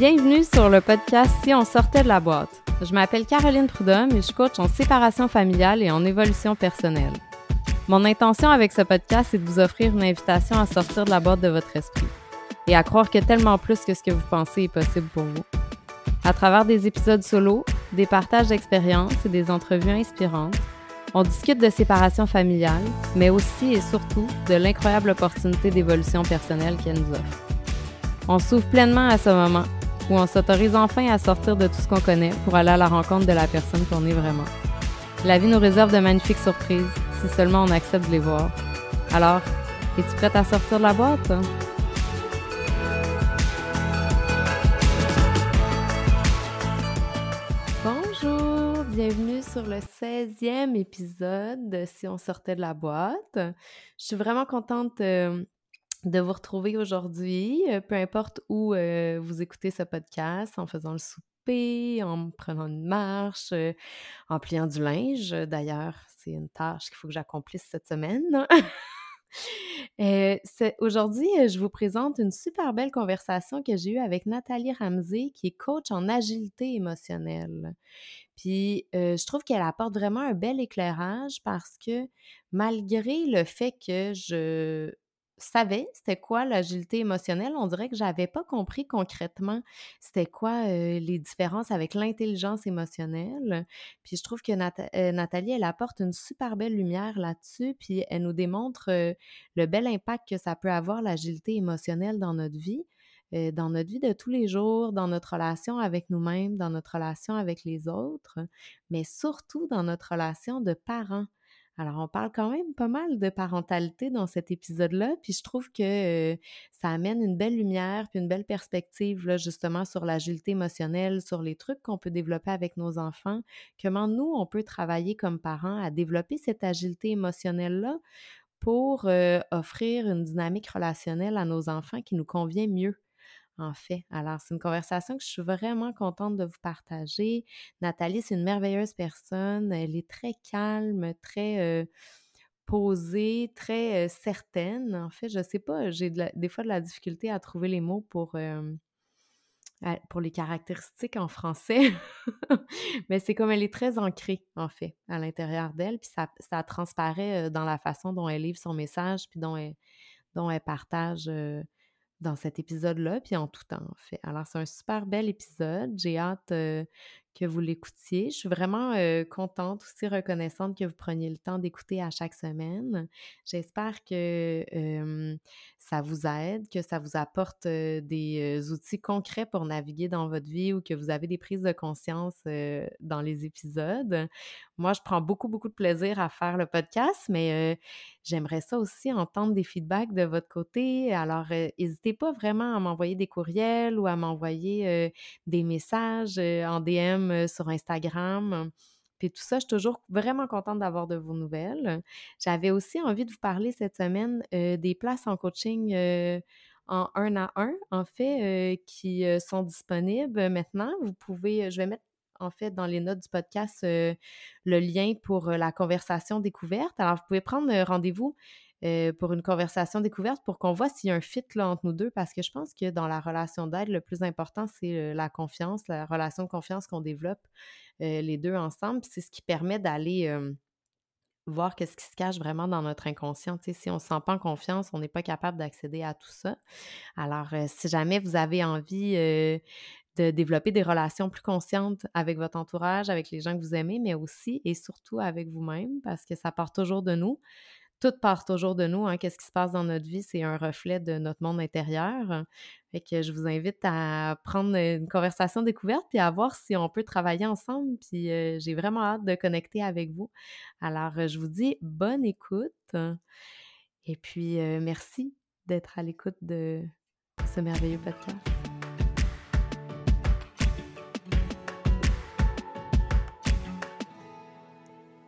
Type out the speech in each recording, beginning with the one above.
Bienvenue sur le podcast Si on sortait de la boîte. Je m'appelle Caroline Prudhomme et je coach en séparation familiale et en évolution personnelle. Mon intention avec ce podcast est de vous offrir une invitation à sortir de la boîte de votre esprit et à croire que tellement plus que ce que vous pensez est possible pour vous. À travers des épisodes solo, des partages d'expériences et des entrevues inspirantes, on discute de séparation familiale, mais aussi et surtout de l'incroyable opportunité d'évolution personnelle qu'elle nous offre. On s'ouvre pleinement à ce moment où on s'autorise enfin à sortir de tout ce qu'on connaît pour aller à la rencontre de la personne qu'on est vraiment. La vie nous réserve de magnifiques surprises si seulement on accepte de les voir. Alors, es-tu prête à sortir de la boîte? Bonjour, bienvenue sur le 16e épisode de Si on sortait de la boîte. Je suis vraiment contente euh, de vous retrouver aujourd'hui, euh, peu importe où euh, vous écoutez ce podcast, en faisant le souper, en prenant une marche, euh, en pliant du linge. D'ailleurs, c'est une tâche qu'il faut que j'accomplisse cette semaine. Aujourd'hui, je vous présente une super belle conversation que j'ai eue avec Nathalie Ramsey, qui est coach en agilité émotionnelle. Puis, je trouve qu'elle apporte vraiment un bel éclairage parce que malgré le fait que je savais c'était quoi l'agilité émotionnelle, on dirait que j'avais pas compris concrètement c'était quoi les différences avec l'intelligence émotionnelle. Puis je trouve que Nathalie, elle apporte une super belle lumière là-dessus, puis elle nous démontre le bel impact que ça peut avoir l'agilité émotionnelle dans notre vie. dans notre vie de tous les jours, dans notre relation avec nous-mêmes, dans notre relation avec les autres, mais surtout dans notre relation de parents. Alors, on parle quand même pas mal de parentalité dans cet épisode-là, puis je trouve que ça amène une belle lumière, puis une belle perspective, là, justement, sur l'agilité émotionnelle, sur les trucs qu'on peut développer avec nos enfants, comment nous, on peut travailler comme parents à développer cette agilité émotionnelle-là pour offrir une dynamique relationnelle à nos enfants qui nous convient mieux en fait. Alors, c'est une conversation que je suis vraiment contente de vous partager. Nathalie, c'est une merveilleuse personne. Elle est très calme, très posée, très certaine. En fait, je sais pas, j'ai des fois de la difficulté à trouver les mots pour, pour les caractéristiques en français. Mais c'est comme elle est très ancrée, en fait, à l'intérieur d'elle. Puis ça, ça, transparaît dans la façon dont elle livre son message, puis dont elle, dont elle partage dans cet épisode-là, puis en tout temps, en fait. Alors, c'est un super bel épisode. J'ai hâte que vous l'écoutiez. Je suis vraiment contente, aussi reconnaissante que vous preniez le temps d'écouter à chaque semaine. J'espère que ça vous aide, que ça vous apporte des outils concrets pour naviguer dans votre vie ou que vous avez des prises de conscience dans les épisodes. Moi, je prends beaucoup, beaucoup de plaisir à faire le podcast, mais j'aimerais ça aussi entendre des feedbacks de votre côté. Alors, n'hésitez pas vraiment à m'envoyer des courriels ou à m'envoyer des messages en DM euh, sur Instagram. Puis tout ça, je suis toujours vraiment contente d'avoir de vos nouvelles. J'avais aussi envie de vous parler cette semaine euh, des places en coaching euh, en un à un, en fait, qui sont disponibles maintenant. Vous pouvez, je vais mettre en fait dans les notes du podcast le lien pour la conversation découverte. Alors, vous pouvez prendre rendez-vous euh, pour une conversation découverte pour qu'on voit s'il y a un fit entre nous deux, parce que je pense que dans la relation d'aide, le plus important, c'est euh, la confiance, la relation de confiance qu'on développe euh, les deux ensemble. C'est ce qui permet d'aller voir qu'est-ce qui se cache vraiment dans notre inconscient. si on ne se sent pas en confiance, on n'est pas capable d'accéder à tout ça. Alors, si jamais vous avez envie de développer des relations plus conscientes avec votre entourage, avec les gens que vous aimez, mais aussi et surtout avec vous-même, parce que ça part toujours de nous tout part toujours de nous. Hein. Qu'est-ce qui se passe dans notre vie, c'est un reflet de notre monde intérieur. Fait que je vous invite à prendre une conversation découverte et à voir si on peut travailler ensemble. Puis j'ai vraiment hâte de connecter avec vous. Alors, je vous dis bonne écoute. Et puis, merci d'être à l'écoute de ce merveilleux podcast.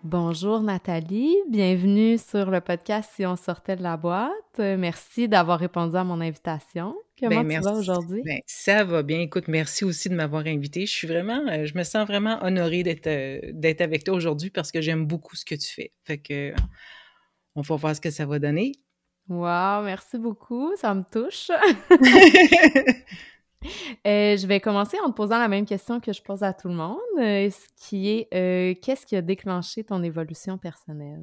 Bonjour Nathalie, bienvenue sur le podcast Si on sortait de la boîte. Merci d'avoir répondu à mon invitation. Comment ben, tu vas aujourd'hui? Ben, ça va bien. Écoute, merci aussi de m'avoir invité. Je suis vraiment, euh, je me sens vraiment honorée d'être euh, d'être avec toi aujourd'hui parce que j'aime beaucoup ce que tu fais. Fait que on va voir ce que ça va donner. Wow, merci beaucoup. Ça me touche. Euh, je vais commencer en te posant la même question que je pose à tout le monde, euh, ce qui est euh, qu'est-ce qui a déclenché ton évolution personnelle?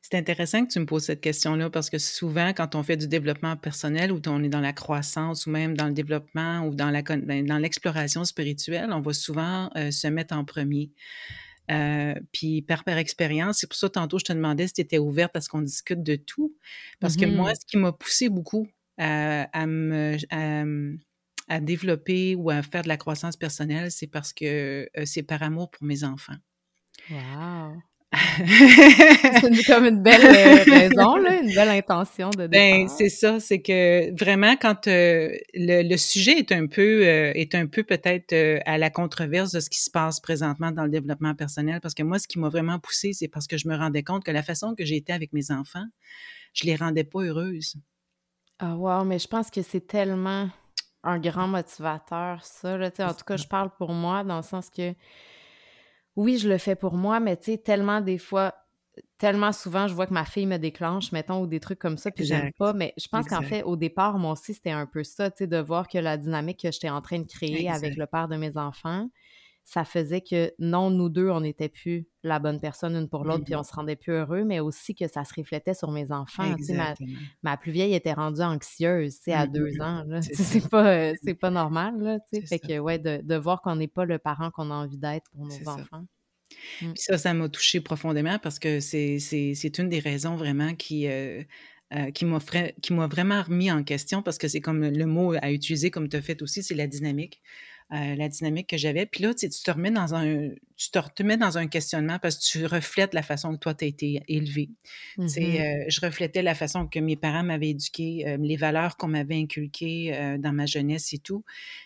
C'est intéressant que tu me poses cette question-là parce que souvent, quand on fait du développement personnel ou on est dans la croissance ou même dans le développement ou dans la ben, dans l'exploration spirituelle, on va souvent se mettre en premier. puis par, par expérience, c'est pour ça tantôt je te demandais si tu étais ouverte à ce qu'on discute de tout. Parce que moi, mm-hmm. ce qui m'a poussé beaucoup à, me, à développer ou à faire de la croissance personnelle, c'est parce que c'est par amour pour mes enfants. Wow! c'est comme une belle raison, là, une belle intention de Ben, c'est ça, c'est que vraiment quand le, sujet est un peu est un peu peut-être à la controverse de ce qui se passe présentement dans le développement personnel parce que moi ce qui m'a vraiment poussé c'est parce que je me rendais compte que la façon que j'étais avec mes enfants, je les rendais pas heureuses. Ah wow, mais je pense que c'est tellement un grand motivateur, ça. Là, en tout cas, je parle pour moi dans le sens que oui, je le fais pour moi, mais tu sais, tellement des fois, tellement souvent, je vois que ma fille me déclenche, mettons, ou des trucs comme ça, puis j'aime pas. Mais je pense qu'en fait, au départ, moi aussi, c'était un peu ça, tu sais, de voir que la dynamique que j'étais en train de créer avec le père de mes enfants, ça faisait que non, nous deux, on n'était plus la bonne personne une pour l'autre, puis on se rendait plus heureux, mais aussi que ça se reflétait sur mes enfants. Ma, ma, plus vieille était rendue anxieuse, tu sais, à deux ans. C'est pas, euh, c'est pas normal, là, tu sais. Fait que, ouais, de, de voir qu'on n'est pas le parent qu'on a envie d'être pour nos enfants. Mmh. ça, ça m'a touché profondément parce que c'est une des raisons vraiment qui, euh, euh, qui m'a vraiment remis en question parce que c'est comme le mot à utiliser comme tu as fait aussi, c'est la dynamique. Euh, la dynamique que j'avais. Puis là, tu, te remets dans un, tu te remets dans un questionnement parce que tu reflètes la façon que toi, tu as été élevé. Tu sais, euh, je reflétais la façon que mes parents m'avaient éduqué, euh, les valeurs qu'on m'avait inculquées dans ma jeunesse et tout.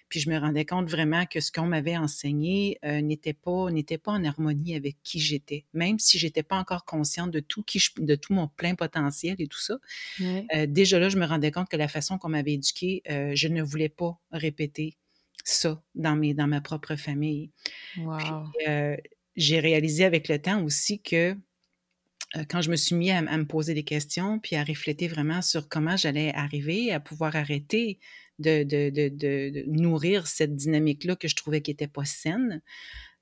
Puis je me rendais compte vraiment que ce qu'on m'avait enseigné n'était pas n'était pas en harmonie avec qui j'étais, même si j'étais pas encore consciente de tout qui de tout mon plein potentiel et tout ça. déjà là, je me rendais compte que la façon qu'on m'avait éduqué, je ne voulais pas répéter ça dans, mes, dans ma propre famille. Euh, j'ai réalisé avec le temps aussi que euh, quand je me suis mis à, me poser des questions, puis à réfléchir vraiment sur comment j'allais arriver à pouvoir arrêter de, de, de, nourrir cette dynamique-là que je trouvais qui n'était pas saine,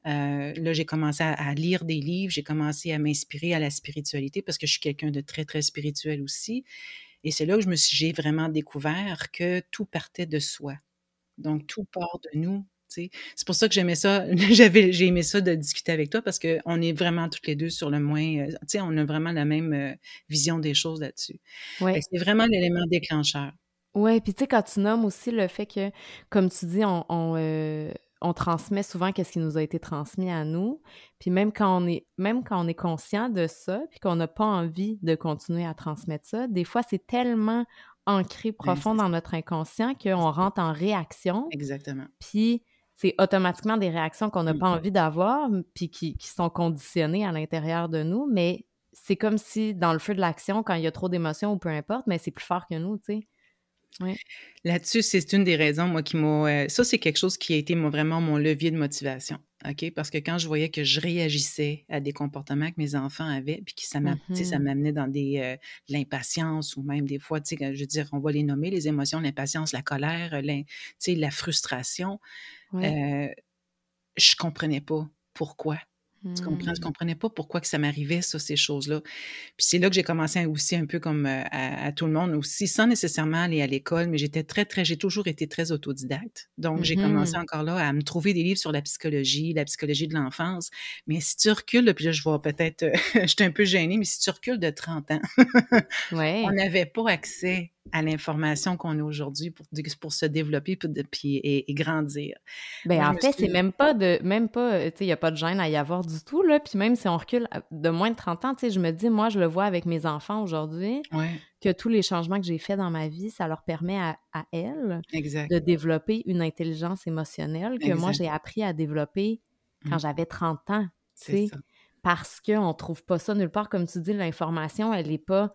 euh, là, j'ai commencé à, lire des livres, j'ai commencé à m'inspirer à la spiritualité parce que je suis quelqu'un de très, très spirituel aussi. Et c'est là que je me suis, j'ai vraiment découvert que tout partait de soi. Donc, tout part de nous. C'est pour ça que j'aimais ça, j'avais, j'ai aimé ça de discuter avec toi parce qu'on est vraiment toutes les deux sur le moins, euh, sais, on a vraiment la même euh, vision des choses là-dessus. Ouais. C'est vraiment l'élément déclencheur. Oui, puis tu sais, quand tu nommes aussi le fait que, comme tu dis, on, on, euh, on transmet souvent qu'est-ce qui nous a été transmis à nous. Puis même quand on est, même quand on est conscient de ça, puis qu'on n'a pas envie de continuer à transmettre ça, des fois, c'est tellement ancré profond dans notre inconscient qu'on rentre en réaction. Exactement. Puis c'est automatiquement des réactions qu'on n'a pas envie d'avoir, puis qui, sont conditionnées à l'intérieur de nous, mais c'est comme si dans le feu de l'action, quand il y a trop d'émotions ou peu importe, mais c'est plus fort que nous, tu sais. Là-dessus, c'est une des raisons, moi, qui m'a. Euh, ça, c'est quelque chose qui a été vraiment mon levier de motivation. OK? Parce que quand je voyais que je réagissais à des comportements que mes enfants avaient, puis que ça mm-hmm. m'amenait dans des euh, l'impatience ou même des fois, je veux dire, on va les nommer, les émotions, l'impatience, la colère, la frustration. Euh, je comprenais pas pourquoi. Tu comprends? Je mmh. comprenais pas pourquoi que ça m'arrivait, ça, ces choses-là. Puis c'est là que j'ai commencé aussi un peu comme euh, à, tout le monde aussi, sans nécessairement aller à l'école, mais j'étais très, très, j'ai toujours été très autodidacte. Donc, j'ai commencé mmh encore là à me trouver des livres sur la psychologie, la psychologie de l'enfance. Mais si tu recules, puis là, je vois peut-être, je suis un peu gênée, mais si tu recules de 30 ans, on n'avait pas accès à l'information qu'on a aujourd'hui pour, pour se développer puis, et, grandir. Bien, en fait, c'est même pas de, même pas, euh, tu sais, il n'y a pas de gêne à y avoir du tout, là. Puis même si on recule de moins de 30 ans, tu sais, je me dis, moi, je le vois avec mes enfants aujourd'hui, que tous les changements que j'ai faits dans ma vie, ça leur permet à, à elles de développer une intelligence émotionnelle que moi, j'ai appris à développer quand mmh. j'avais 30 ans, tu sais. Parce qu'on ne trouve pas ça nulle part. Comme tu dis, l'information, elle n'est pas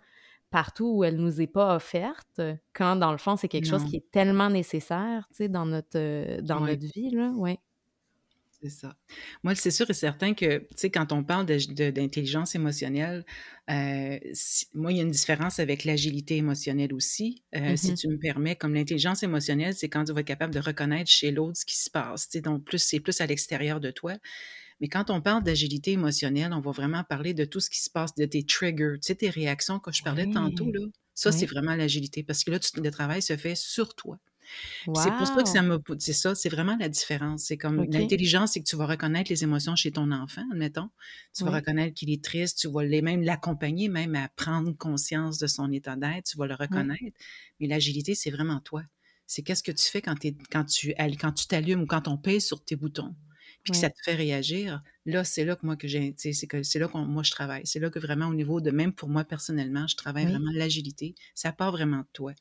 partout où elle nous est pas offerte, quand dans le fond, c'est quelque chose qui est tellement nécessaire, tu sais, dans notre, euh, dans notre vie, là, ouais. C'est ça. Moi, c'est sûr et certain que, tu sais, quand on parle d'intelligence émotionnelle, euh, moi, il y a une différence avec l'agilité émotionnelle aussi. Euh, si Mmh tu me permets, comme l'intelligence émotionnelle, c'est quand tu vas être capable de reconnaître chez l'autre ce qui se passe. Tu sais, donc, plus, c'est plus à l'extérieur de toi. Mais quand on parle d'agilité émotionnelle, on va vraiment parler de tout ce qui se passe, de tes triggers, tu sais, tes réactions que je parlais tantôt, là. Ça, c'est vraiment l'agilité parce que là, le travail se fait sur toi. C'est pour ça que ça m'a c'est ça, c'est vraiment la différence. C'est comme l'intelligence, c'est que tu vas reconnaître les émotions chez ton enfant, admettons. Tu vas reconnaître qu'il est triste, tu vas les même l'accompagner même à prendre conscience de son état d'être, tu vas le Oui. reconnaître. Mais l'agilité, c'est vraiment toi. C'est qu'est-ce que tu fais quand, quand tu quand tu t'allumes ou quand on pèse sur tes boutons, puis que ça te fait réagir. Là, c'est là que moi que j'ai, c'est que c'est là que moi je travaille. C'est là que vraiment au niveau de même pour moi personnellement, je travaille Oui. vraiment l'agilité. Ça part vraiment de toi.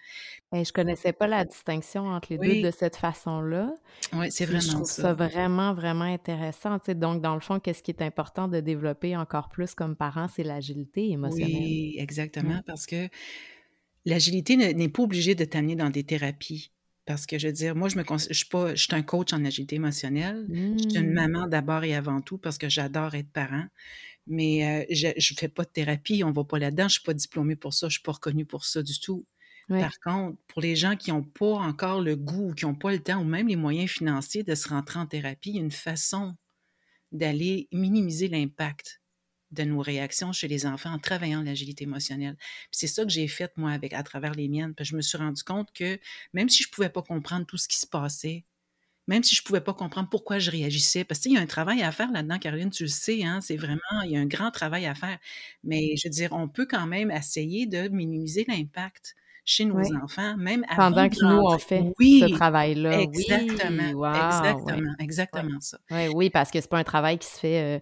Et je connaissais pas la distinction entre les 2 Oui, de cette façon-là. oui, c'est Puis je vraiment trouve ça. ça vraiment, vraiment intéressant. Donc, dans le fond, qu'est-ce qui est important de développer encore plus comme parent, c'est l'agilité émotionnelle. Oui, exactement, parce que l'agilité ne- n'est pas obligée de t'amener dans des thérapies. Parce que je veux dire, moi, je me je suis pas, je suis un coach en agilité émotionnelle. Je suis une Mmh. maman d'abord et avant tout parce que j'adore être parent. Mais euh, je ne fais pas de thérapie, on va pas là-dedans. Je suis pas diplômée pour ça, je suis pas reconnue pour ça du tout. Par contre, pour les gens qui n'ont pas encore le goût, qui n'ont pas le temps ou même les moyens financiers de se rentrer en thérapie, il y a une façon d'aller minimiser l'impact de nos réactions chez les enfants en travaillant l'agilité émotionnelle. Puis c'est ça que j'ai fait, moi, avec, à travers les miennes. Puis je me suis rendu compte que même si je ne pouvais pas comprendre tout ce qui se passait, même si je ne pouvais pas comprendre pourquoi je réagissais, parce qu'il y a un travail à faire là-dedans, Caroline, tu le sais, hein, c'est vraiment, il y a un grand travail à faire. Mais je veux dire, on peut quand même essayer de minimiser l'impact chez nos enfants, même avant Pendant que nous, on fait ce Oui, travail-là. exactement, Oui, wow, exactement, exactement ça. Ouais, oui, parce que c'est pas un travail qui se fait euh,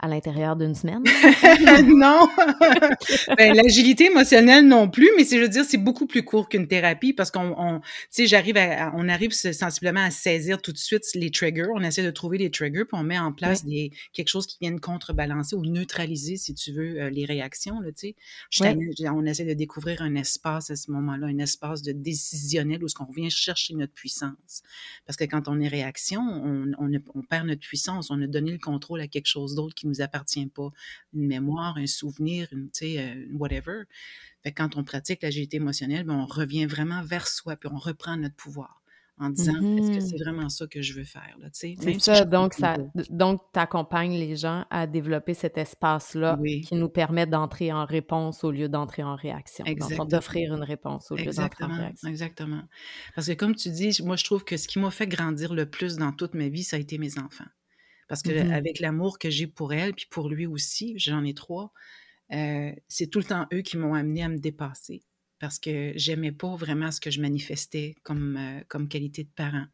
à l'intérieur d'une semaine. non, ben, l'agilité émotionnelle non plus, mais c'est, je veux dire, c'est beaucoup plus court qu'une thérapie parce qu'on, on, tu sais, j'arrive à, on arrive sensiblement à saisir tout de suite les triggers. On essaie de trouver les triggers, puis on met en Oui. place des, quelque chose qui vienne contrebalancer ou neutraliser, si tu veux, euh, les réactions, là, tu sais. Oui. on essaie de découvrir un espace à ce moment-là, un espace de décisionnel où ce qu'on vient chercher notre puissance. Parce que quand on est réaction, on, on, on perd notre puissance, on a donné le contrôle à quelque chose d'autre qui nous appartient pas. Une mémoire, un souvenir, une, tu sais, euh, whatever. Fait que quand on pratique l'agilité émotionnelle, ben, on revient vraiment vers soi, puis on reprend notre pouvoir en disant, est-ce que Mhm. c'est vraiment ça que je veux faire, là, tu sais, C'est si ça, donc ça, donc tu accompagnes les gens à développer cet espace-là Oui, qui nous permet d'entrer en réponse au lieu d'entrer en réaction. D'offrir une réponse au lieu d'entrer en réaction. exactement. Parce que comme tu dis, moi, je trouve que ce qui m'a fait grandir le plus dans toute ma vie, ça a été mes enfants. Parce que Mhm. avec l'amour que j'ai pour elle, puis pour lui aussi, j'en ai trois, euh, c'est tout le temps eux qui m'ont amené à me dépasser. Parce que j'aimais pas vraiment ce que je manifestais comme, euh, comme qualité de parent.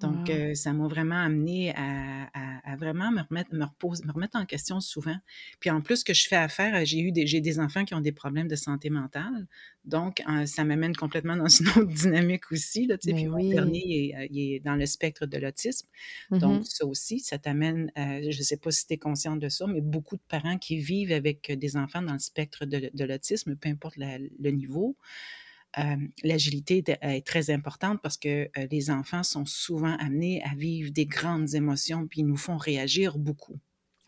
Donc, Wow. euh, ça m'a vraiment amené à, à- à vraiment me remettre, me, me remettre en question souvent. Puis en plus, ce que je fais affaire, euh, j'ai eu des, j'ai des enfants qui ont des problèmes de santé mentale. Donc, euh, ça m'amène complètement dans une autre dynamique aussi. Là, puis mon dernier, il est, il est dans le spectre de l'autisme. Donc, Mhm. ça aussi, ça t'amène, euh, je ne sais pas si tu es consciente de ça, mais beaucoup de parents qui vivent avec des enfants dans le spectre de, de l'autisme, peu importe la- le niveau, euh, l'agilité est, très importante parce que euh, les enfants sont souvent amenés à vivre des grandes émotions puis ils nous font réagir beaucoup.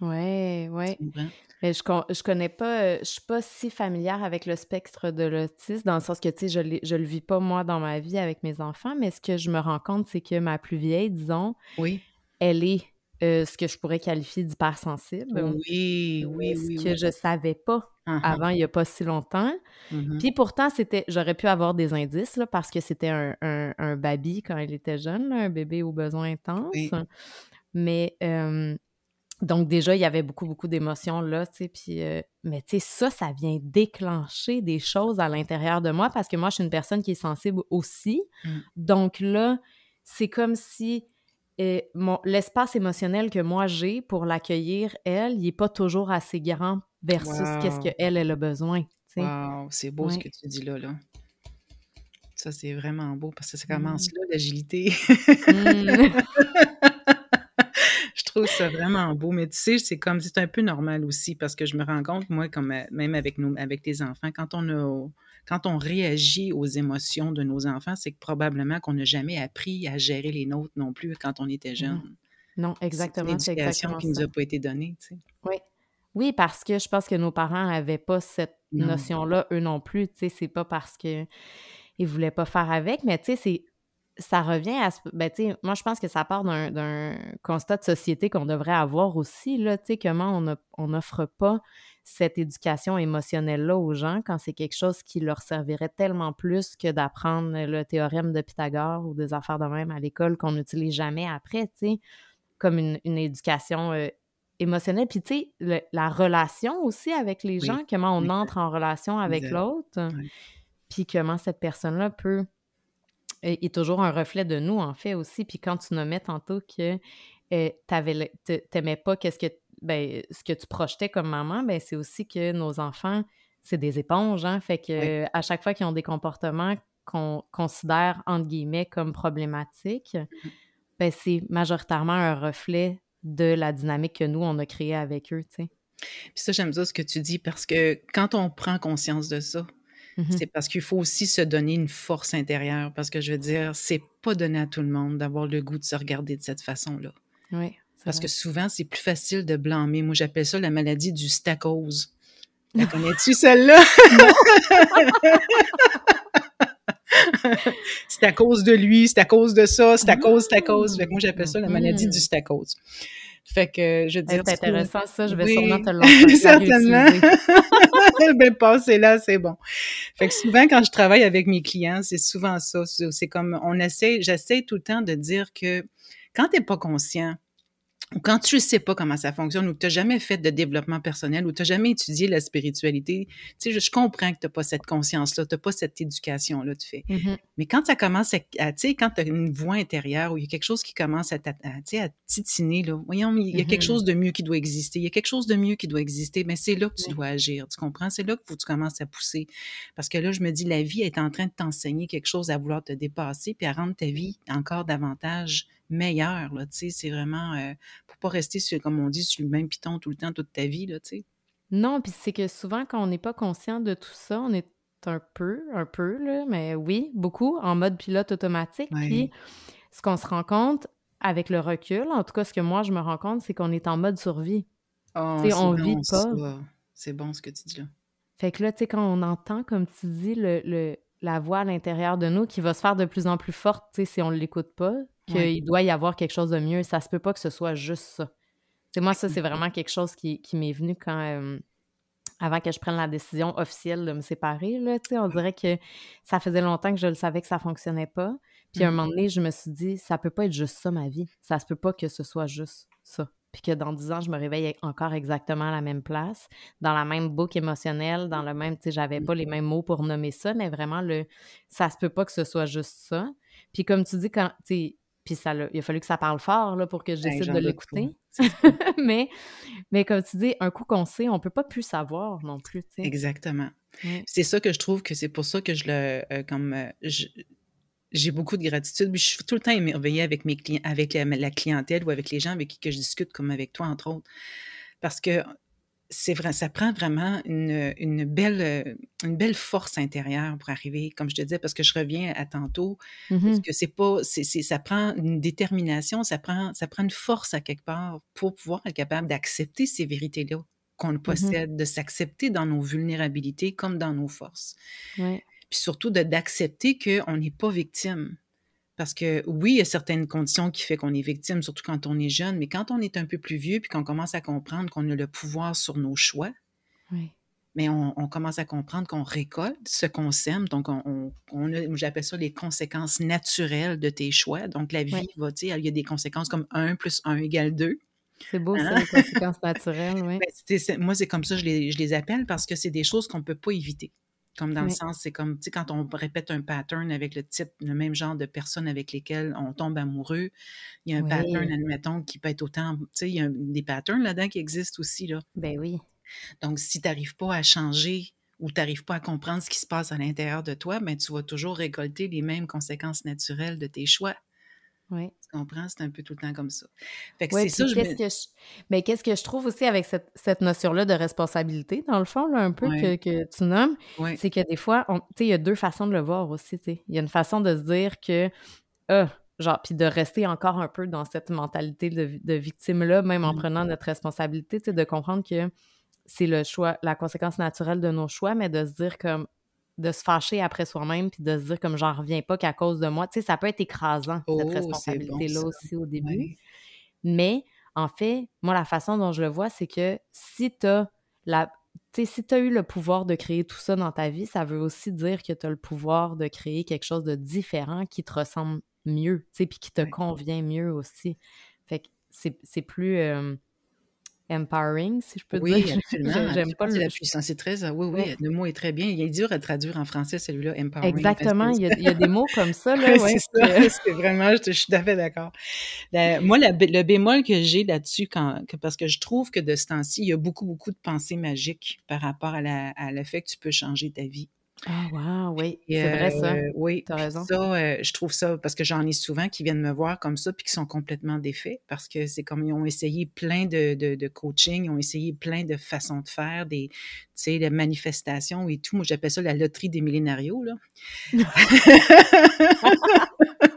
Ouais. comprends? Mais je, je connais pas, je suis pas si familière avec le spectre de l'autisme, dans le sens que, tu sais, je, je le vis pas moi dans ma vie avec mes enfants, mais ce que je me rends compte, c'est que ma plus vieille, disons, Oui. elle est euh, ce que je pourrais qualifier d'hypersensible, Oui, oui, mais ce oui, que oui. je savais pas Avant il y a pas si longtemps. Mhm. Puis pourtant, c'était, j'aurais pu avoir des indices, là, parce que c'était un, un, un baby quand il était jeune, là, un bébé aux besoins intenses. Oui. Mais euh, donc déjà, il y avait beaucoup, beaucoup d'émotions là, tu sais. Puis, euh, mais tu sais, ça, ça vient déclencher des choses à l'intérieur de moi parce que moi, je suis une personne qui est sensible aussi. Mm. Donc là, c'est comme si euh, mon, l'espace émotionnel que moi j'ai pour l'accueillir, elle, il n'est pas toujours assez grand versus qu'est-ce qu'elle, elle a besoin. Wow, c'est beau ce que tu dis là, là. Ça, c'est vraiment beau parce que ça Mm. commence là, l'agilité. Mm. Je trouve ça vraiment beau, mais tu sais, c'est comme, c'est un peu normal aussi parce que je me rends compte, moi, comme euh, même avec nous, avec les enfants, quand on a, quand on réagit aux émotions de nos enfants, c'est que probablement qu'on n'a jamais appris à gérer les nôtres non plus quand on était jeune. Non, exactement, c'est exactement qui nous a pas été donnée, tu sais. Oui. Oui, parce que je pense que nos parents n'avaient pas cette notion-là, eux non plus, tu sais, c'est pas parce que ils voulaient pas faire avec, mais tu sais, c'est ça revient à... Ben, tu sais, moi, je pense que ça part d'un constat de société qu'on devrait avoir aussi, là, tu sais, comment on n'offre pas cette éducation émotionnelle-là aux gens quand c'est quelque chose qui leur servirait tellement plus que d'apprendre le théorème de Pythagore ou des affaires de même à l'école qu'on n'utilise jamais après, tu sais, comme une, éducation euh, émotionnelle. Puis, tu sais, la relation aussi avec les gens, comment on entre en relation avec l'autre, puis comment cette personne-là peut est toujours un reflet de nous, en fait, aussi. Puis quand tu nommais tantôt que euh, tu n'aimais pas qu'est-ce que, ben, ce que tu projetais comme maman, ben, c'est aussi que nos enfants, c'est des éponges, hein? Fait que à chaque fois qu'ils ont des comportements qu'on considère, entre guillemets, comme problématiques, mmh ben, c'est majoritairement un reflet de la dynamique que nous, on a créée avec eux, tu sais. Puis ça, j'aime ça ce que tu dis, parce que quand on prend conscience de ça, Mmh c'est parce qu'il faut aussi se donner une force intérieure. Parce que je veux dire, c'est pas donné à tout le monde d'avoir le goût de se regarder de cette façon-là. Oui. Parce que souvent, c'est plus facile de blâmer. Moi, j'appelle ça la maladie du stacose. La connais-tu, celle-là? c'est à cause de lui, c'est à cause de ça, c'est à cause, c'est à cause. Fait que moi, j'appelle ça la maladie du mmh. stacose. Fait que, je veux dire... C'est intéressant, ça. Je vais sûrement te l'envoyer. Certainement. ben, passez là, c'est bon. Fait que souvent, quand je travaille avec mes clients, c'est souvent ça. C'est comme, on essaie, j'essaie tout le temps de dire que quand tu n'es pas conscient quand tu ne sais pas comment ça fonctionne ou que tu n'as jamais fait de développement personnel ou tu n'as jamais étudié la spiritualité, tu sais, je, comprends que tu n'as pas cette conscience-là, tu n'as pas cette éducation-là, tu fais. Mm-hmm. Mais quand ça commence à, tu sais, quand tu as une voix intérieure ou il y a quelque chose qui commence à, à, à titiner, là, voyons, il y a quelque mm-hmm. chose de mieux qui doit exister, il y a quelque chose de mieux qui doit exister, mais c'est là que tu dois agir, tu comprends? C'est là que tu commences à pousser. Parce que là, je me dis, la vie est en train de t'enseigner quelque chose à vouloir te dépasser puis à rendre ta vie encore davantage meilleur, là, tu sais, c'est vraiment euh, pour pas rester, sur, comme on dit, sur le même piton tout le temps, toute ta vie, là, tu sais. Non, puis c'est que souvent, quand on n'est pas conscient de tout ça, on est un peu, un peu, là, mais oui, beaucoup, en mode pilote automatique. Puis ce qu'on se rend compte avec le recul, en tout cas, ce que moi, je me rends compte, c'est qu'on est en mode survie. Oh, sais, on vit pas. C'est bon ce que tu dis là. Fait que là, tu sais, quand on entend, comme tu dis, le, la voix à l'intérieur de nous qui va se faire de plus en plus forte, tu sais, si on ne l'écoute pas, qu'il doit y avoir quelque chose de mieux. Ça se peut pas que ce soit juste ça. C'est moi, ça, c'est vraiment quelque chose qui, m'est venu quand. avant que je prenne la décision officielle de me séparer, là, on dirait que ça faisait longtemps que je le savais que ça fonctionnait pas. Puis à un moment mmh. donné, je me suis dit, ça peut pas être juste ça, ma vie. Ça se peut pas que ce soit juste ça. Puis que dans dix ans, je me réveille encore exactement à la même place, dans la même boucle émotionnelle, dans le même, tu sais, j'avais pas les mêmes mots pour nommer ça, mais vraiment, le ça se peut pas que ce soit juste ça. Puis comme tu dis, quand, tu puis ça il a fallu que ça parle fort là, pour que je ben, décide de l'écouter. mais, mais comme tu dis, un coup qu'on sait, on peut pas plus savoir non plus. Exactement. C'est ça que je trouve que c'est pour ça que je le. Euh, comme. Euh, j'ai beaucoup de gratitude. je suis tout le temps émerveillée avec mes clients, avec la, clientèle ou avec les gens avec qui que je discute, comme avec toi, entre autres. Parce que c'est vrai, ça prend vraiment une, belle, euh, une belle force intérieure pour arriver, comme je te disais, parce que je reviens à tantôt, parce mmh que c'est pas, c'est, ça prend une détermination, ça prend, ça prend une force à quelque part pour pouvoir être capable d'accepter ces vérités-là qu'on mmh possède, de s'accepter dans nos vulnérabilités comme dans nos forces. Puis surtout d'accepter qu'on n'est pas victime. Parce que oui, il y a certaines conditions qui font qu'on est victime, surtout quand on est jeune, mais quand on est un peu plus vieux puis qu'on commence à comprendre qu'on a le pouvoir sur nos choix, mais on, commence à comprendre qu'on récolte ce qu'on sème. Donc, on, j'appelle ça les conséquences naturelles de tes choix. Donc, la vie va dire, il y a des conséquences comme 1 plus 1 égale 2. C'est beau, ça, hein? les conséquences naturelles, oui. Ben, moi, c'est comme ça, je les, je les appelle parce que c'est des choses qu'on ne peut pas éviter. Comme dans le sens, c'est comme, tu sais, quand on répète un pattern avec le type, le même genre de personnes avec lesquelles on tombe amoureux, il y a un pattern, admettons, qui peut être autant, tu sais, il y a des patterns là-dedans qui existent aussi, là. Ben oui. Donc, si tu n'arrives pas à changer ou tu n'arrives pas à comprendre ce qui se passe à l'intérieur de toi, ben, tu vas toujours récolter les mêmes conséquences naturelles de tes choix. Oui. Tu comprends? C'est un peu tout le temps comme ça. Fait que c'est ça, je que je... Mais qu'est-ce que je trouve aussi avec cette, cette notion-là de responsabilité, dans le fond, là, un peu que, que, tu nommes, c'est que des fois, tu sais, il y a deux façons de le voir aussi, tu sais. Il y a une façon de se dire que, ah, genre, puis de rester encore un peu dans cette mentalité de, de victime-là, même en Mmh. prenant notre responsabilité, tu sais, de comprendre que c'est le choix, la conséquence naturelle de nos choix, mais de se dire comme, de se fâcher après soi-même, puis de se dire comme, j'en reviens pas qu'à cause de moi. Tu sais, ça peut être écrasant, cette Oh, responsabilité-là aussi au début. Ouais. Mais en fait, moi, la façon dont je le vois, c'est que si tu as la. Tu sais, si tu as eu le pouvoir de créer tout ça dans ta vie, ça veut aussi dire que tu as le pouvoir de créer quelque chose de différent qui te ressemble mieux, tu sais, puis qui te Ouais. convient mieux aussi. Fait que c'est c'est plus euh, empowering, si je peux Oui, dire. absolument. J'aime j'aime pas absolument, le. la puissance. C'est très, oui, oui, Ouais. le mot est très bien. Il est dur à traduire en français, celui-là, empowering. Exactement, il y, a, il y a des mots comme ça, là, Ouais, c'est ça, c'est vraiment, je, je suis tout à fait d'accord. La- moi, la le bémol que j'ai là-dessus, quand, que- parce que je trouve que de ce temps-ci, il y a beaucoup, beaucoup de pensées magiques par rapport à, la, à le fait que tu peux changer ta vie. Ah, wow, oui, c'est vrai ça. euh, oui, T'as puis raison. ça, euh, je trouve ça, parce que j'en ai souvent qui viennent me voir comme ça, puis qui sont complètement défaits, parce que c'est comme ils ont essayé plein de, de, de coaching, ils ont essayé plein de façons de faire, des, tu sais, des manifestations et tout. Moi, j'appelle ça la loterie des millénarios, là.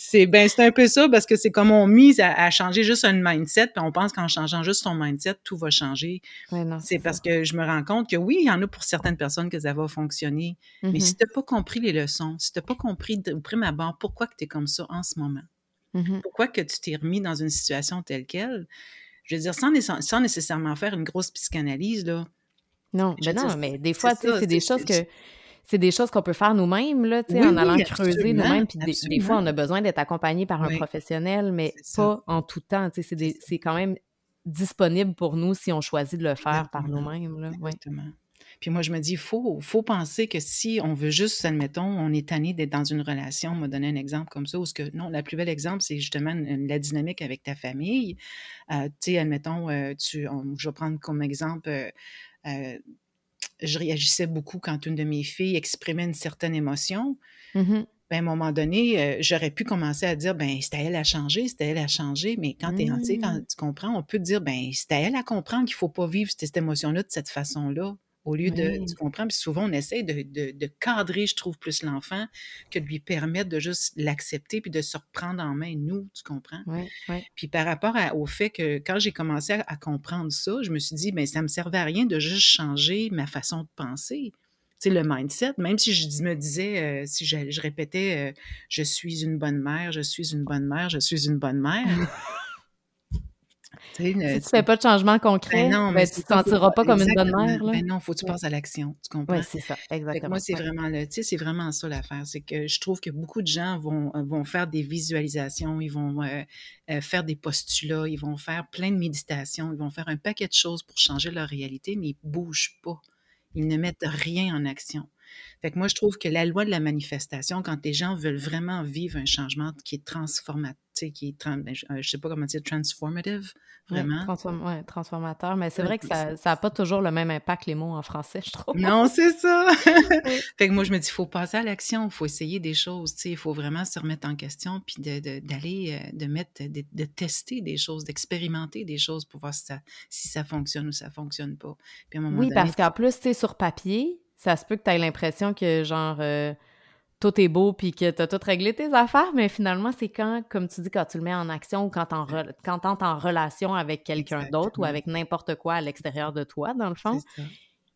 c'est ben c'est un peu ça parce que c'est comme on mise à, à changer juste un mindset puis on pense qu'en changeant juste son mindset tout va changer. Ouais, c'est parce que je me rends compte que oui il y en a pour certaines personnes que ça va fonctionner mais Mhm, si t'as pas compris les leçons si t'as pas compris de- au prime abord pourquoi que t'es comme ça en ce moment mhm. pourquoi que tu t'es remis dans une situation telle quelle je veux dire sans, nécess- sans nécessairement faire une grosse psychanalyse là Non, je ben non, mais des fois, tu c'est des choses que c'est des choses qu'on peut faire nous-mêmes, là, tu sais, oui en allant creuser nous-mêmes. Puis des, des fois, on a besoin d'être accompagné par un oui professionnel, mais pas en tout temps. C'est quand même disponible pour nous si on choisit de le faire par nous-mêmes. Ouais. Exactement. Puis moi, je me dis, il faut, faut penser que si on veut juste, admettons, on est tanné d'être dans une relation, on m'a donné un exemple comme ça, où ce que, non, la plus belle exemple, c'est justement la dynamique avec ta famille. Euh, tu sais, admettons, euh, tu, on- je vais prendre comme exemple, euh, je réagissais beaucoup quand une de mes filles exprimait une certaine émotion. Mhm. Ben, à un moment donné, euh, j'aurais pu commencer à dire, ben, c'est à elle à changer, c'est à elle à changer, mais quand t'es, tu sais, quand Mm. tu comprends, on peut dire, ben, c'est à elle à comprendre qu'il faut pas vivre cette, cette émotion-là de cette façon-là, au lieu de, tu comprends, puis souvent, on essaie de, de, de cadrer, je trouve, plus l'enfant que de lui permettre de juste l'accepter puis de se reprendre en main, nous, tu comprends? Puis par rapport à- au fait que quand j'ai commencé à, à comprendre ça, je me suis dit, ben ça me servait à rien de juste changer ma façon de penser. Tu sais, le mindset, même si je me disais, euh, si je, je répétais, euh, je suis une bonne mère, je suis une bonne mère, je suis une bonne mère. Si tu fais pas de changement ben concret, non, mais ben, tu te ça, faut sentiras pas, pas comme une bonne mère, là. Ben non, faut que tu passes à l'action, tu comprends? c'est ça, exactement. moi, c'est Ouais. vraiment le, tu sais, c'est vraiment ça l'affaire. C'est que je trouve que beaucoup de gens vont, euh, vont faire des visualisations, ils vont euh, euh, faire des postulats, ils vont faire plein de méditations, ils vont faire un paquet de choses pour changer leur réalité, mais ils bougent pas. Ils ne mettent rien en action. Fait que moi, je trouve que la loi de la manifestation, quand les gens veulent vraiment vivre un changement qui est transformateur, qui est, ben, je, euh, je sais pas comment dire, transformative, vraiment. transform- ouais, transformateur, mais c'est vrai que ça n'a pas toujours le même impact, les mots en français, je trouve. Non, c'est ça. Oui. fait que moi, je me dis, il faut passer à l'action, il faut essayer des choses, tu sais, il faut vraiment se remettre en question, puis de- de- d'aller, euh, de, mettre, de, de tester des choses, d'expérimenter des choses pour voir si ça, si ça fonctionne ou ça fonctionne pas. Puis à un moment Oui, donné, parce qu'en plus, tu sais, sur papier, ça se peut que tu aies l'impression que, genre, euh, tout est beau puis que tu as tout réglé tes affaires, mais finalement, c'est quand, comme tu dis, quand tu le mets en action ou quand tu es en relation avec quelqu'un d'autre ou avec n'importe quoi à l'extérieur de toi, dans le fond,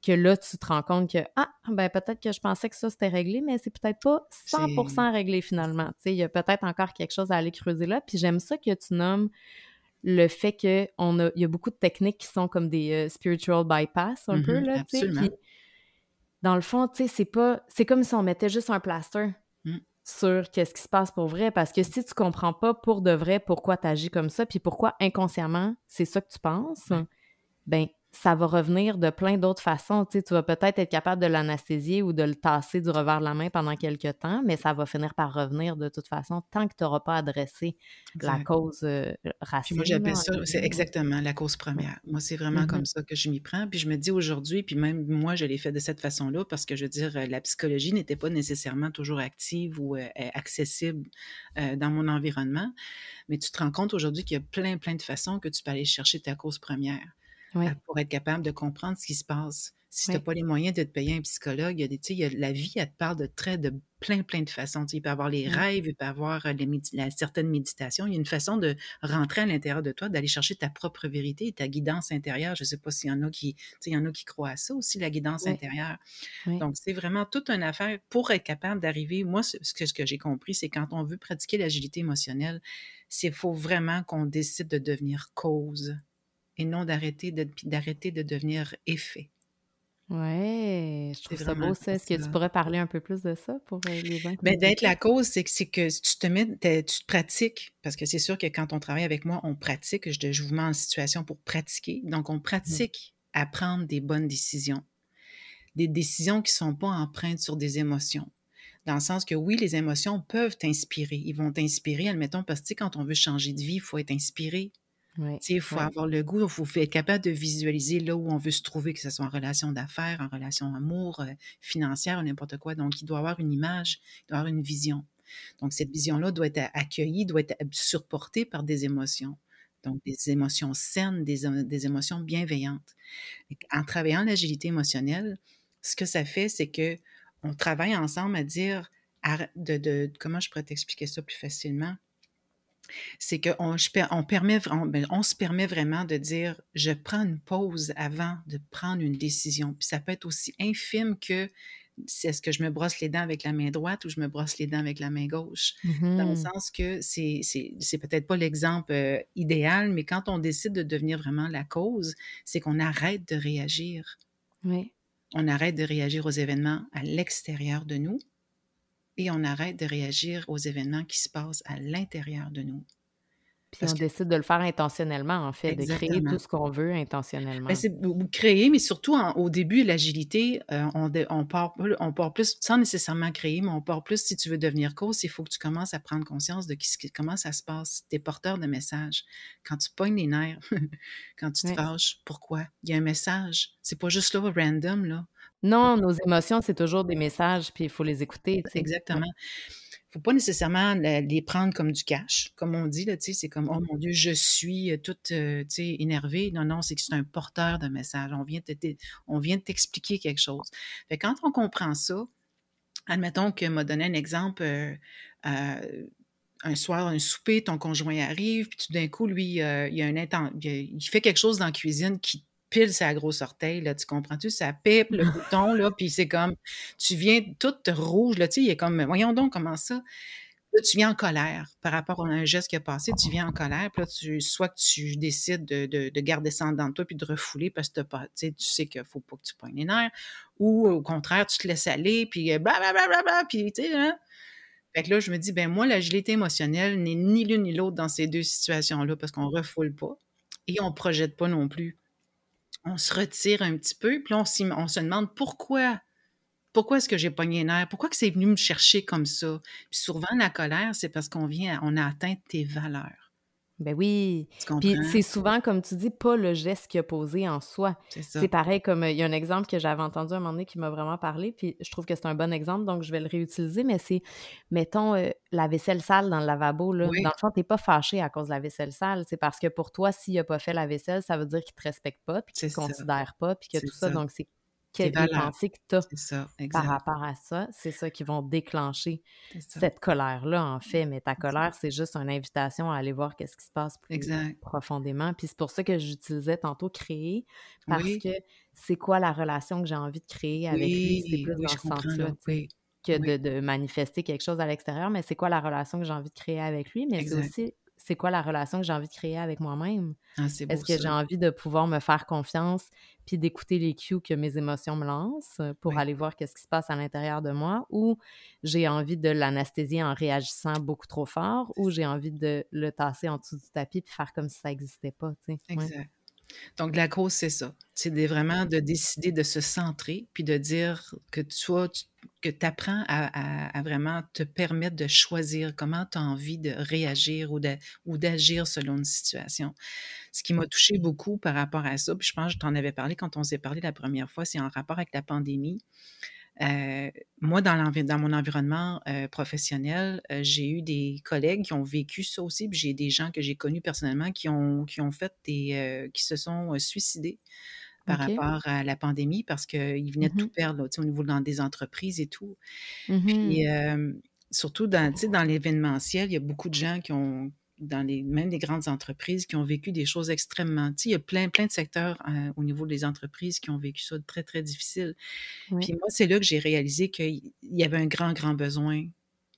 que là, tu te rends compte que, ah, ben peut-être que je pensais que ça, c'était réglé, mais c'est peut-être pas 100% réglé finalement. Tu sais, il y a peut-être encore quelque chose à aller creuser là. Puis j'aime ça que tu nommes le fait qu'il y a beaucoup de techniques qui sont comme des euh, spiritual bypass, un peu, Mhm, là, tu sais. Dans le fond, tu sais, c'est pas... C'est comme si on mettait juste un plaster Mm. sur qu'est-ce qui se passe pour vrai, parce que si tu comprends pas pour de vrai pourquoi tu agis comme ça, puis pourquoi inconsciemment c'est ça que tu penses, ben ça va revenir de plein d'autres façons. Tu sais, tu vas peut-être être capable de l'anesthésier ou de le tasser du revers de la main pendant quelques temps, mais ça va finir par revenir de toute façon tant que tu n'auras pas adressé la cause euh, Puis racine. moi, j'appelle ça, c'est exactement la cause première. Moi, c'est vraiment Mhm. comme ça que je m'y prends. Puis je me dis aujourd'hui, puis même moi, je l'ai fait de cette façon-là parce que je veux dire, euh, la psychologie n'était pas nécessairement toujours active ou euh, accessible euh, dans mon environnement. Mais tu te rends compte aujourd'hui qu'il y a plein, plein de façons que tu peux aller chercher ta cause première Euh, pour être capable de comprendre ce qui se passe. Si tu n'as pas les moyens de te payer un psychologue, il y a des, il y a, la vie, elle te parle de très, de plein, plein de façons. il peut avoir les rêves, il peut avoir euh, les la, certaines méditations. Il y a une façon de rentrer à l'intérieur de toi, d'aller chercher ta propre vérité, ta guidance intérieure. Je ne sais pas s'il y en a qui, il y en a qui croient à ça aussi, la guidance intérieure. Donc, c'est vraiment toute une affaire pour être capable d'arriver. Moi, ce que, ce que j'ai compris, c'est quand on veut pratiquer l'agilité émotionnelle, c'est faut vraiment qu'on décide de devenir cause et non d'arrêter de, d'arrêter de devenir effet. Ouais, je trouve ça beau, ça. Est-ce que tu pourrais parler un peu plus de ça pour euh, les gens? Bien, d'être la cause, c'est que, c'est que tu te mets, tu te pratiques, parce que c'est sûr que quand on travaille avec moi, on pratique. Je, je vous mets en situation pour pratiquer. Donc, on mmh. pratique à prendre des bonnes décisions. Des décisions qui ne sont pas empreintes sur des émotions. Dans le sens que oui, les émotions peuvent t'inspirer. Ils vont t'inspirer, admettons, parce que quand on veut changer de vie, il faut être inspiré. Il faut avoir le goût, il faut être capable de visualiser là où on veut se trouver, que ce soit en relation d'affaires, en relation amour, euh, financière, n'importe quoi. Donc, il doit avoir une image, il doit avoir une vision. Donc, cette vision-là doit être accueillie, doit être supportée par des émotions. Donc, des émotions saines, des, des émotions bienveillantes. En travaillant l'agilité émotionnelle, ce que ça fait, c'est que on travaille ensemble à dire, de, de comment je pourrais t'expliquer ça plus facilement? C'est qu'on on permet, ben, on, se permet vraiment de dire je prends une pause avant de prendre une décision. Puis ça peut être aussi infime que c'est est-ce que je me brosse les dents avec la main droite ou je me brosse les dents avec la main gauche? Dans le mmh sens que c'est, c'est, peut-être pas l'exemple euh, idéal, mais quand on décide de devenir vraiment la cause, c'est qu'on arrête de réagir. Oui. On arrête de réagir aux événements à l'extérieur de nous et on arrête de réagir aux événements qui se passent à l'intérieur de nous. Puis on décide de le faire intentionnellement, en fait, de créer tout ce qu'on veut intentionnellement. Ben, créer, mais surtout au début, l'agilité, euh, on, on, part, on part plus, sans nécessairement créer, mais on part plus si tu veux devenir cause, il faut que tu commences à prendre conscience de qui, comment ça se passe. Tu es porteur de messages. Quand tu pognes les nerfs, quand tu te fâches, pourquoi? Il y a un message. C'est pas juste là, random, là. Non, nos émotions, c'est toujours des messages, puis il faut les écouter. Exactement. Il ne faut pas nécessairement les prendre comme du cash, comme on dit, là, c'est comme, oh mon Dieu, je suis euh, toute euh, énervée. Non, non, c'est que c'est un porteur de message. On vient, on vient de t'expliquer quelque chose. Fait quand on comprend ça, admettons que m'a donné un exemple, euh, un soir, un souper, ton conjoint arrive, puis tout d'un coup, lui, il, y a un il fait quelque chose dans la cuisine qui pile sa grosse orteil, là, tu comprends-tu? Ça pipe le bouton, là, puis c'est comme, tu viens toute rouge, là, tu sais, il est comme, voyons donc comment ça. Là, tu viens en colère par rapport à un geste qui a passé, tu viens en colère, puis là, tu, soit que tu décides de, de, garder ça en dedans de toi puis de refouler parce que pas, tu sais qu'il faut pas que tu pognes les nerfs, ou au contraire, tu te laisses aller, puis blablabla, puis tu sais, hein? Fait que là, je me dis, ben moi, l'agilité émotionnelle n'est ni l'une ni l'autre dans ces deux situations-là parce qu'on refoule pas et on projette pas non plus on se retire un petit peu, puis on, on se demande pourquoi. Pourquoi est-ce que j'ai pogné les nerfs? Pourquoi que c'est venu me chercher comme ça? Puis souvent, la colère, c'est parce qu'on vient, on a atteint tes valeurs. Ben oui. Puis c'est souvent, comme tu dis, pas le geste qui a posé en soi. C'est pareil comme il y a un exemple que j'avais entendu un moment donné qui m'a vraiment parlé, puis je trouve que c'est un bon exemple, donc je vais le réutiliser, mais c'est, mettons, euh, la vaisselle sale dans le lavabo. Là. Dans le fond, t'es pas fâché à cause de la vaisselle sale. C'est parce que pour toi, s'il a pas fait la vaisselle, ça veut dire qu'il te respecte pas, puis qu'il te considère pas, puis que tout ça. Donc, c'est quelles pensées que tu as par rapport à ça, c'est ça qui vont déclencher cette colère-là, en fait. Mais ta colère, c'est juste une invitation à aller voir qu'est-ce qui se passe plus profondément. Puis c'est pour ça que j'utilisais tantôt créer, parce que c'est quoi la relation que j'ai envie de créer avec lui? C'est plus dans ce sens-là. Que de, de, manifester quelque chose à l'extérieur, mais c'est quoi la relation que j'ai envie de créer avec lui? Mais c'est aussi c'est quoi la relation que j'ai envie de créer avec moi-même? Ah, Est-ce que j'ai envie de pouvoir me faire confiance puis d'écouter les cues que mes émotions me lancent pour aller voir qu'est-ce qui se passe à l'intérieur de moi ou j'ai envie de l'anesthésier en réagissant beaucoup trop fort ou j'ai envie de le tasser en dessous du tapis puis faire comme si ça n'existait pas, Exact. Donc, la cause, c'est ça. C'est vraiment de décider de se centrer, puis de dire que tu, que tu apprends à, vraiment te permettre de choisir comment tu as envie de réagir ou d'agir selon une situation. Ce qui m'a touché beaucoup par rapport à ça, puis je pense que je t'en avais parlé quand on s'est parlé la première fois, c'est en rapport avec la pandémie. Euh, moi, dans, dans, mon environnement euh, professionnel, euh, j'ai eu des collègues qui ont vécu ça aussi, puis j'ai des gens que j'ai connus personnellement qui ont, qui ont fait des, qui se sont suicidés par rapport à la pandémie parce qu'ils venaient de tout Mmh perdre, au niveau dans des entreprises et tout. Puis, Mmh surtout dans, dans l'événementiel, il y a beaucoup de gens qui ont, dans les, même des grandes entreprises, qui ont vécu des choses extrêmement. Il y a plein, plein de secteurs au niveau des entreprises qui ont vécu ça de très, très difficile. Puis moi, c'est là que j'ai réalisé qu'il y avait un grand, grand besoin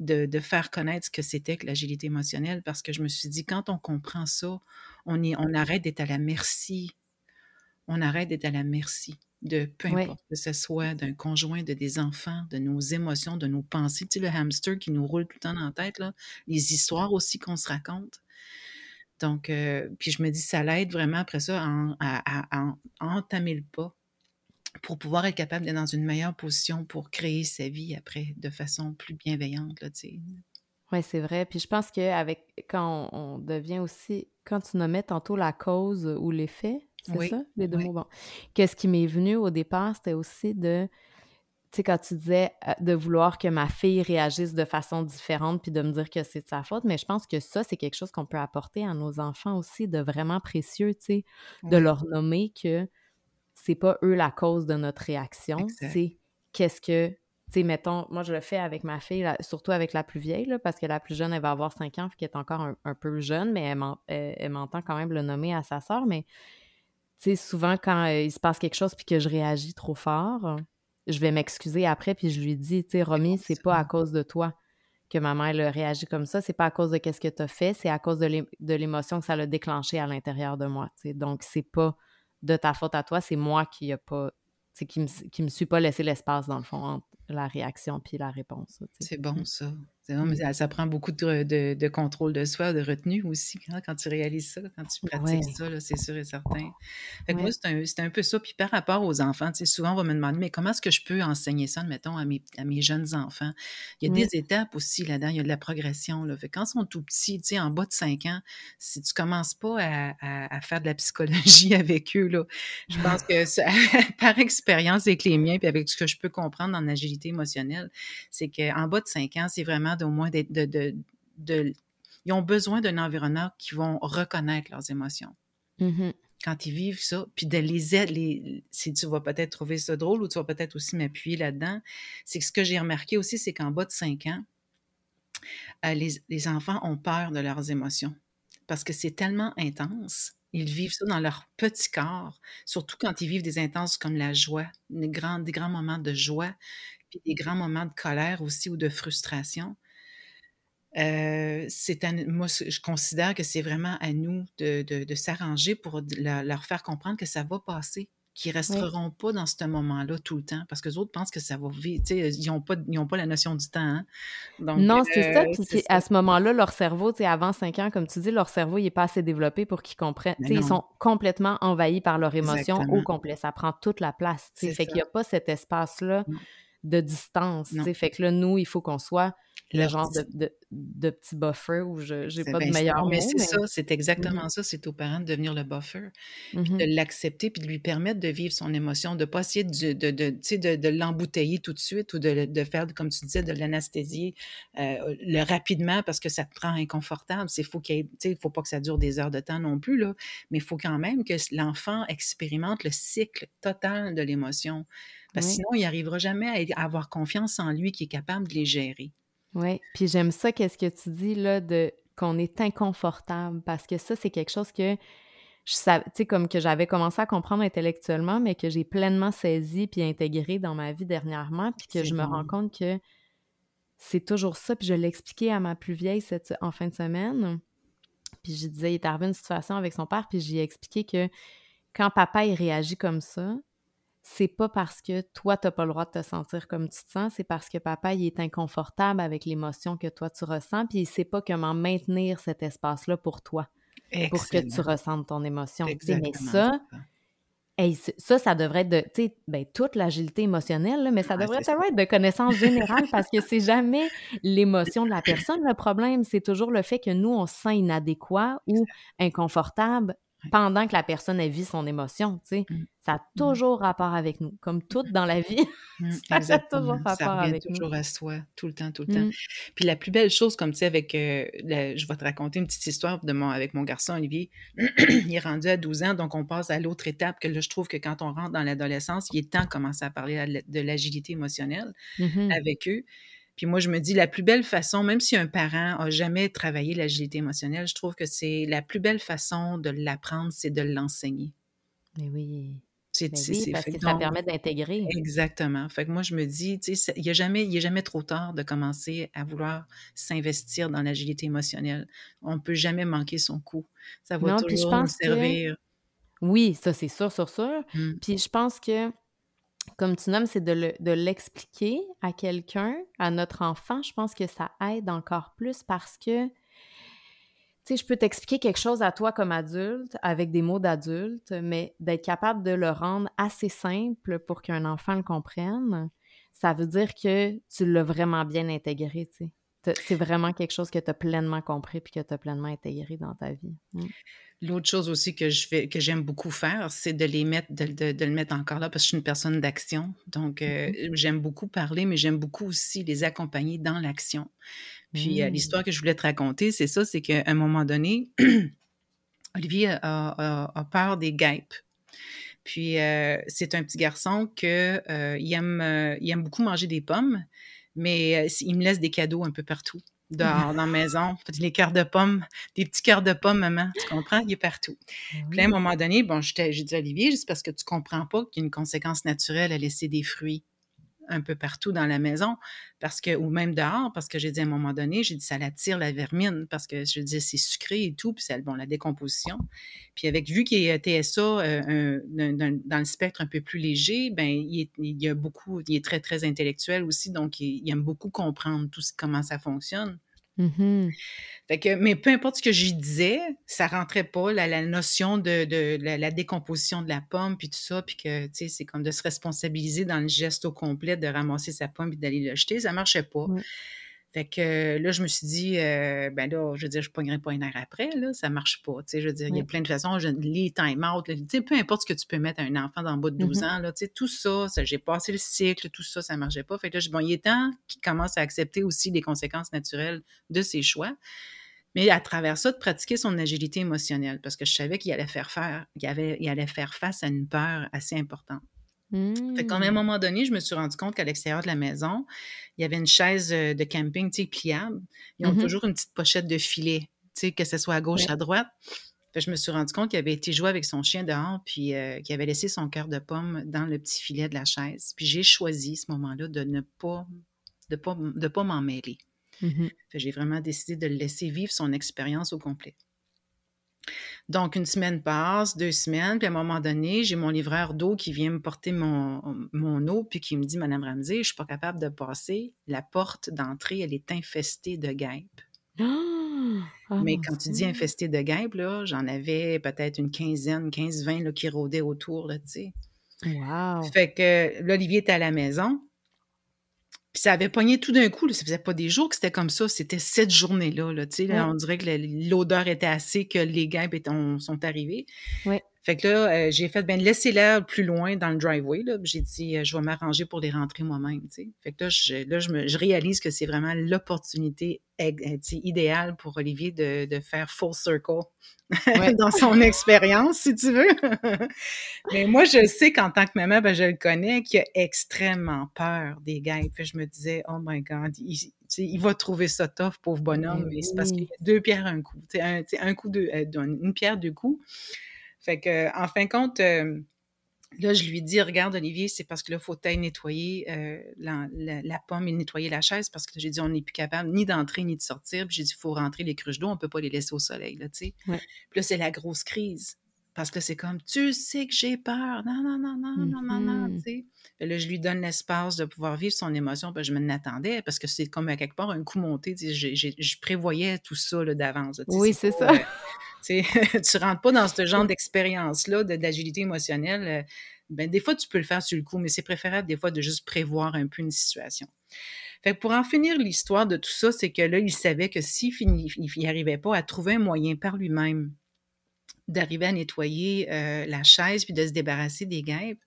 de, de, faire connaître ce que c'était que l'agilité émotionnelle parce que je me suis dit, quand on comprend ça, on, est, on arrête d'être à la merci. On arrête d'être à la merci de peu importe que ce soit d'un conjoint, de des enfants, de nos émotions, de nos pensées. Tu sais, le hamster qui nous roule tout le temps dans la tête, là, les histoires aussi qu'on se raconte. Donc, euh, puis je me dis, ça l'aide vraiment après ça à, à, entamer le pas pour pouvoir être capable d'être dans une meilleure position pour créer sa vie après de façon plus bienveillante. Là, tu sais. Oui, c'est vrai. Puis je pense qu'avec quand on, devient aussi, quand tu nommais tantôt la cause ou l'effet, c'est ça, les deux mots? Bon. Qu'est-ce qui m'est venu au départ, c'était aussi de, tu sais, quand tu disais euh, de vouloir que ma fille réagisse de façon différente puis de me dire que c'est de sa faute, mais je pense que ça, c'est quelque chose qu'on peut apporter à nos enfants aussi, de vraiment précieux, tu sais, de leur nommer que c'est pas eux la cause de notre réaction, c'est qu'est-ce que, tu sais, mettons, moi je le fais avec ma fille, surtout avec la plus vieille, là, parce que la plus jeune, elle va avoir 5 ans, qui est encore un, peu jeune, mais elle m'entend quand même le nommer à sa sœur, mais sais, souvent, quand il se passe quelque chose puis que je réagis trop fort, je vais m'excuser après puis je lui dis, tu sais, Romy, c'est pas à cause de toi que ma mère réagit comme ça, c'est pas à cause de qu'est-ce que tu as fait, c'est à cause de l'émotion que ça l'a déclenché à l'intérieur de moi. Donc, c'est pas de ta faute à toi, c'est moi qui a pas, qui me, qui me suis pas laissé l'espace, dans le fond, entre la réaction puis la réponse. C'est bon, mmh. Ça. Ça, prend beaucoup de, de, contrôle de soi, de retenue aussi, hein, quand tu réalises ça, quand tu pratiques ça, c'est sûr et certain. Fait que moi, c'est un, un, peu ça. Puis par rapport aux enfants, souvent, on va me demander, mais comment est-ce que je peux enseigner ça, mettons, à mes, à mes jeunes enfants? Il y a des étapes aussi là-dedans, il y a de la progression. Là. Fait quand ils sont tout petits, en bas de 5 ans, si tu commences pas à, à, faire de la psychologie avec eux, là, je pense que ça, par expérience avec les miens, puis avec ce que je peux comprendre en agilité émotionnelle, c'est qu'en bas de 5 ans, c'est vraiment d'au moins de, de, de, Ils ont besoin d'un environnement qui vont reconnaître leurs émotions. Mmh Quand ils vivent ça, puis de les aider, si tu vas peut-être trouver ça drôle ou tu vas peut-être aussi m'appuyer là-dedans, c'est que ce que j'ai remarqué aussi, c'est qu'en bas de 5 ans, euh, les, les enfants ont peur de leurs émotions parce que c'est tellement intense. Ils vivent ça dans leur petit corps, surtout quand ils vivent des intenses comme la joie, des grands, des grands moments de joie, puis des grands moments de colère aussi ou de frustration. Euh, c'est moi, je considère que c'est vraiment à nous de, de, s'arranger pour leur faire comprendre que ça va passer, qu'ils ne resteront pas dans ce moment-là tout le temps, parce que les autres pensent que ça va vite. Ils n'ont pas, pas la notion du temps. Hein. non, c'est ça. Puis à ce moment-là, leur cerveau, avant 5 ans, comme tu dis, leur cerveau n'est pas assez développé pour qu'ils comprennent. Ils sont complètement envahis par leurs émotions au complet. Ça prend toute la place. Fait qu'il n'y a pas cet espace-là de distance. Fait que là, nous, il faut qu'on soit le genre de, de, de, petit buffer où je n'ai pas de meilleur Mais c'est ça, c'est exactement ça. C'est aux parents de devenir le buffer, puis de mmh l'accepter, puis de lui permettre de vivre son émotion, de ne pas essayer de, de, de, de l'embouteiller tout de suite ou de, de faire, comme tu disais, de l'anesthésier euh, le rapidement parce que ça te rend inconfortable. Il faut qu'il ne faut pas que ça dure des heures de temps non plus, là, mais il faut quand même que l'enfant expérimente le cycle total de l'émotion. Parce que sinon, il n'arrivera jamais à avoir confiance en lui qui est capable de les gérer. Oui, puis j'aime ça, qu'est-ce que tu dis là, de qu'on est inconfortable, parce que ça, c'est quelque chose que je savais, tu sais, comme que j'avais commencé à comprendre intellectuellement, mais que j'ai pleinement saisi puis intégré dans ma vie dernièrement, puis que je me rends compte que c'est toujours ça, puis je l'ai expliqué à ma plus vieille cette, en fin de semaine, puis je disais, il est arrivé une situation avec son père, puis j'ai expliqué que quand papa, il réagit comme ça, c'est pas parce que toi, tu n'as pas le droit de te sentir comme tu te sens, c'est parce que papa, il est inconfortable avec l'émotion que toi, tu ressens, puis il sait pas comment maintenir cet espace-là pour toi, pour que tu ressentes ton émotion. mais ça, ça, ça devrait être de, tu sais, ben, toute l'agilité émotionnelle, mais ça devrait être de connaissance générale parce que c'est jamais l'émotion de la personne le problème, c'est toujours le fait que nous, on se sent inadéquat ou inconfortable pendant que la personne elle vit son émotion, tu sais. Mmh. Ça a mmh. toujours rapport avec nous, comme tout dans la vie. Mmh, ça a toujours rapport ça revient toujours à soi, tout le temps, tout le temps. Puis la plus belle chose, comme tu sais, avec, euh, je vais te raconter une petite histoire de mon, avec mon garçon Olivier. il est rendu à 12 ans, donc on passe à l'autre étape que là, je trouve que quand on rentre dans l'adolescence, il est temps de commencer à parler de l'agilité émotionnelle avec eux. Puis moi, je me dis, la plus belle façon, même si un parent a jamais travaillé l'agilité émotionnelle, je trouve que c'est la plus belle façon de l'apprendre, c'est de l'enseigner. Mais oui. C'est, oui, parce que ça permet d'intégrer. Exactement. Fait que moi, je me dis, tu sais, il n'y a, jamais, a jamais trop tard de commencer à vouloir s'investir dans l'agilité émotionnelle. On ne peut jamais manquer son coup. Ça va toujours nous servir. Oui, ça, c'est sûr, sûr, sûr. Mmh. Puis je pense que comme tu nommes, c'est de l'expliquer à quelqu'un, à notre enfant. Je pense que ça aide encore plus parce que, tu sais, je peux t'expliquer quelque chose à toi comme adulte avec des mots d'adulte, mais d'être capable de le rendre assez simple pour qu'un enfant le comprenne, ça veut dire que tu l'as vraiment bien intégré, tu sais. C'est vraiment quelque chose que tu as pleinement compris puis que tu as pleinement intégré dans ta vie. Mm. L'autre chose aussi que je fais, que j'aime beaucoup faire, c'est de les mettre, de, le mettre encore là parce que je suis une personne d'action. Donc, euh, mm-hmm. j'aime beaucoup parler, mais j'aime beaucoup aussi les accompagner dans l'action. Puis, euh, l'histoire mmh. que je voulais te raconter, c'est ça, c'est qu'à un moment donné, Olivier a, peur des guêpes. Puis, euh, c'est un petit garçon que il aime, il aime beaucoup manger des pommes, mais il me laisse des cadeaux un peu partout dehors, dans la maison. Les cœurs de pommes, des petits cœurs de pommes, maman, tu comprends? Il est partout. Ben puis à un moment donné, bon, j'ai dit à Olivier, c'est parce que tu comprends pas qu'il y a une conséquence naturelle à laisser des fruits un peu partout dans la maison, parce que, ou même dehors, parce que j'ai dit à un moment donné, j'ai dit ça l'attire la vermine, parce que je disais c'est sucré et tout, puis c'est bon, la décomposition. Puis avec, vu qu'il est TSA euh, dans le spectre un peu plus léger, ben il, y a beaucoup, il est très, très intellectuel aussi, donc il, aime beaucoup comprendre tout ce, comment ça fonctionne. Mmh fait que, mais peu importe ce que j'y disais, ça rentrait pas, la, notion de, la, décomposition de la pomme, puis tout ça, puis que, c'est comme de se responsabiliser dans le geste au complet, de ramasser sa pomme et d'aller le jeter, ça marchait pas. Fait que là, je me suis dit, euh, ben là, je veux dire, je pognerai pas une heure après, là, ça marche pas. Tu sais, je veux dire, il y a plein de façons, je, les time-out, tu sais, peu importe ce que tu peux mettre à un enfant dans le bout de 12 mmh ans, là, tu sais, tout ça, j'ai passé le cycle, tout ça, ça marchait pas. Fait que là, je, bon, il est temps qu'il commence à accepter aussi les conséquences naturelles de ses choix. Mais à travers ça, de pratiquer son agilité émotionnelle, parce que je savais qu'il allait faire faire, avait, il allait faire face à une peur assez importante. Fait qu'à un mmh. moment donné, je me suis rendu compte qu'à l'extérieur de la maison, il y avait une chaise euh, de camping, tu sais, pliable. Ils ont mmh toujours une petite pochette de filet, tu sais, que ce soit à gauche, à droite. Fait je me suis rendu compte qu'il avait été joué avec son chien dehors, puis euh, qu'il avait laissé son cœur de pomme dans le petit filet de la chaise. Puis j'ai choisi ce moment-là de ne pas, de pas, de pas m'en mêler. Mmh j'ai vraiment décidé de le laisser vivre son expérience au complet. Donc, une semaine passe, deux semaines, puis à un moment donné, j'ai mon livreur d'eau qui vient me porter mon, mon, eau, puis qui me dit, Madame Ramsey, je ne suis pas capable de passer. La porte d'entrée, elle est infestée de guêpes. Ah, Mais quand tu dis infestée de guêpes, là, j'en avais peut-être une quinzaine, 15-20 qui rôdaient autour, là, tu sais. Wow. Fait que l'Olivier était à la maison, puis ça avait pogné tout d'un coup. Là. Ça faisait pas des jours que c'était comme ça. C'était cette journée-là. Là, là, On dirait que l'odeur était assez que les guêpes sont arrivés. Ouais. Fait que là, euh, j'ai fait, ben laissez-la plus loin dans le driveway. J'ai dit, euh, je vais m'arranger pour les rentrer moi-même. Fait que là, je, là, je, me, je réalise que c'est vraiment l'opportunité euh, idéale pour Olivier de, de faire full circle dans son expérience, si tu veux. Mais moi, je sais qu'en tant que maman, ben, je le connais, qu'il a extrêmement peur des guêpes. je me disais, oh my God, il, il va trouver ça tough, pauvre bonhomme. Mais c'est parce qu'il y a deux pierres un coup. Un, un coup, de, une pierre deux coups. Fait que, en fin de compte, euh, là, je lui dis, regarde, Olivier, c'est parce que là, il faut nettoyer euh, la, pomme et nettoyer la chaise parce que j'ai dit, on n'est plus capable ni d'entrer ni de sortir. Puis j'ai dit, il faut rentrer les cruches d'eau, on ne peut pas les laisser au soleil, là, tu sais. Puis là, c'est la grosse crise. Parce que c'est comme, tu sais que j'ai peur. Non, non, non, non, non, non, non, tu sais. Là, je lui donne l'espace de pouvoir vivre son émotion. Puis je me l'attendais parce que c'est comme à quelque part un coup monté. Je, prévoyais tout ça d'avance. Oui, c'est ça. Euh, tu ne rentres pas dans ce genre d'expérience-là d'agilité émotionnelle. Euh, ben, des fois, tu peux le faire sur le coup, mais c'est préférable des fois de juste prévoir un peu une situation. Fait pour en finir l'histoire de tout ça, c'est que là, il savait que s'il n'y arrivait pas à trouver un moyen par lui-même d'arriver à nettoyer euh, la chaise puis de se débarrasser des guêpes.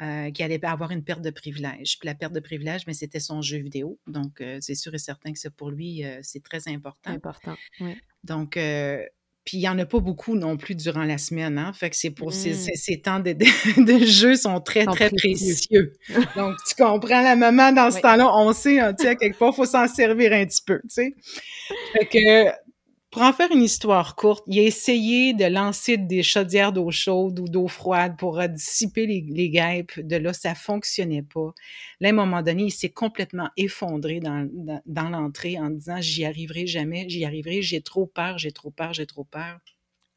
Euh, qui allait avoir une perte de privilège. Puis la perte de privilège, mais c'était son jeu vidéo. Donc, euh, c'est sûr et certain que ça, pour lui, c'est très important. Important, oui. Donc, puis il n'y en a pas beaucoup non plus durant la semaine. Hein? Fait que c'est pour ces, mmh. temps de, de, jeu sont très, très précieux. Donc, tu comprends, la maman, dans ce temps-là, on sait, hein, tu sais, à quelque part, il faut s'en servir un petit peu, tu sais. Fait que pour en faire une histoire courte, il a essayé de lancer des chaudières d'eau chaude ou d'eau froide pour dissiper les, les, guêpes. De là, ça fonctionnait pas. Là, à un moment donné, il s'est complètement effondré dans, dans, l'entrée en disant j'y arriverai jamais, j'y arriverai, j'ai trop peur, j'ai trop peur, j'ai trop peur.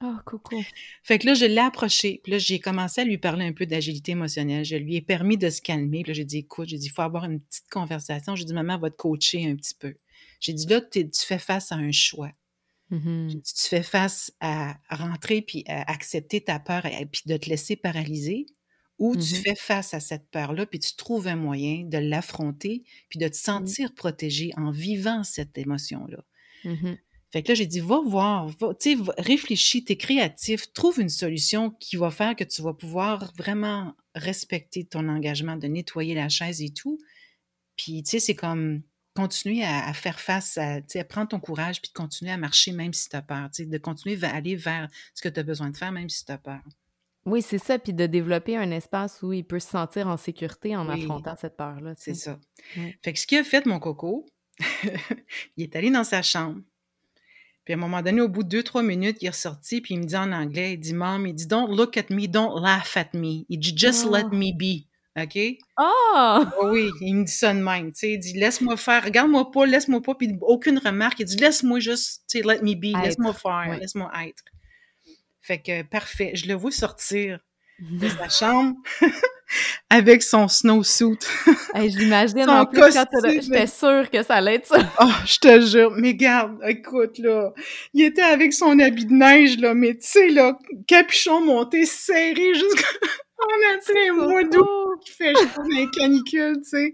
Oh, coucou. Fait que là, je l'ai approché. Puis là, j'ai commencé à lui parler un peu d'agilité émotionnelle. Je lui ai permis de se calmer. Puis là, j'ai dit, écoute, j'ai dit, il faut avoir une petite conversation. J'ai dit, maman va te coacher un petit peu. J'ai dit, là, tu fais face à un choix. Mmh tu fais face à rentrer puis à accepter ta peur et puis de te laisser paralyser, ou tu mmh fais face à cette peur-là puis tu trouves un moyen de l'affronter puis de te sentir protégé en vivant cette émotion-là. Mmh Fait que là, j'ai dit, va voir, va, tu sais, réfléchis, t'es créatif, trouve une solution qui va faire que tu vas pouvoir vraiment respecter ton engagement de nettoyer la chaise et tout. Puis, tu sais, c'est comme, continuer à, faire face, à, à prendre ton courage, puis de continuer à marcher même si tu as peur, de continuer à aller vers ce que tu as besoin de faire même si tu as peur. Oui, c'est ça, puis de développer un espace où il peut se sentir en sécurité en affrontant cette peur-là. C'est ça. Fait que ce qu'il a fait, mon coco, il est allé dans sa chambre. Puis à un moment donné, au bout de deux, trois minutes, il est ressorti, puis il me dit en anglais, il dit, Mom, il dit, Don't look at me, don't laugh at me. Il dit, Just let Oh. me be. OK? Oh! Oui, il me dit ça de même. Il dit laisse-moi faire, regarde-moi pas, laisse-moi pas, puis aucune remarque. Il dit laisse-moi juste, tu sais, let me be, laisse-moi faire, laisse-moi être. Fait que parfait, je le vois sortir de sa chambre avec son snowsuit. Hey, je l'imagine en plus quand j'étais sûre que ça allait être ça. Oh, je te jure, mais garde, écoute, là, il était avec son habit de neige, là, mais tu sais, là, capuchon monté, serré jusqu'en a un mois d'août Oh! qui fait dans les canicules, tu sais?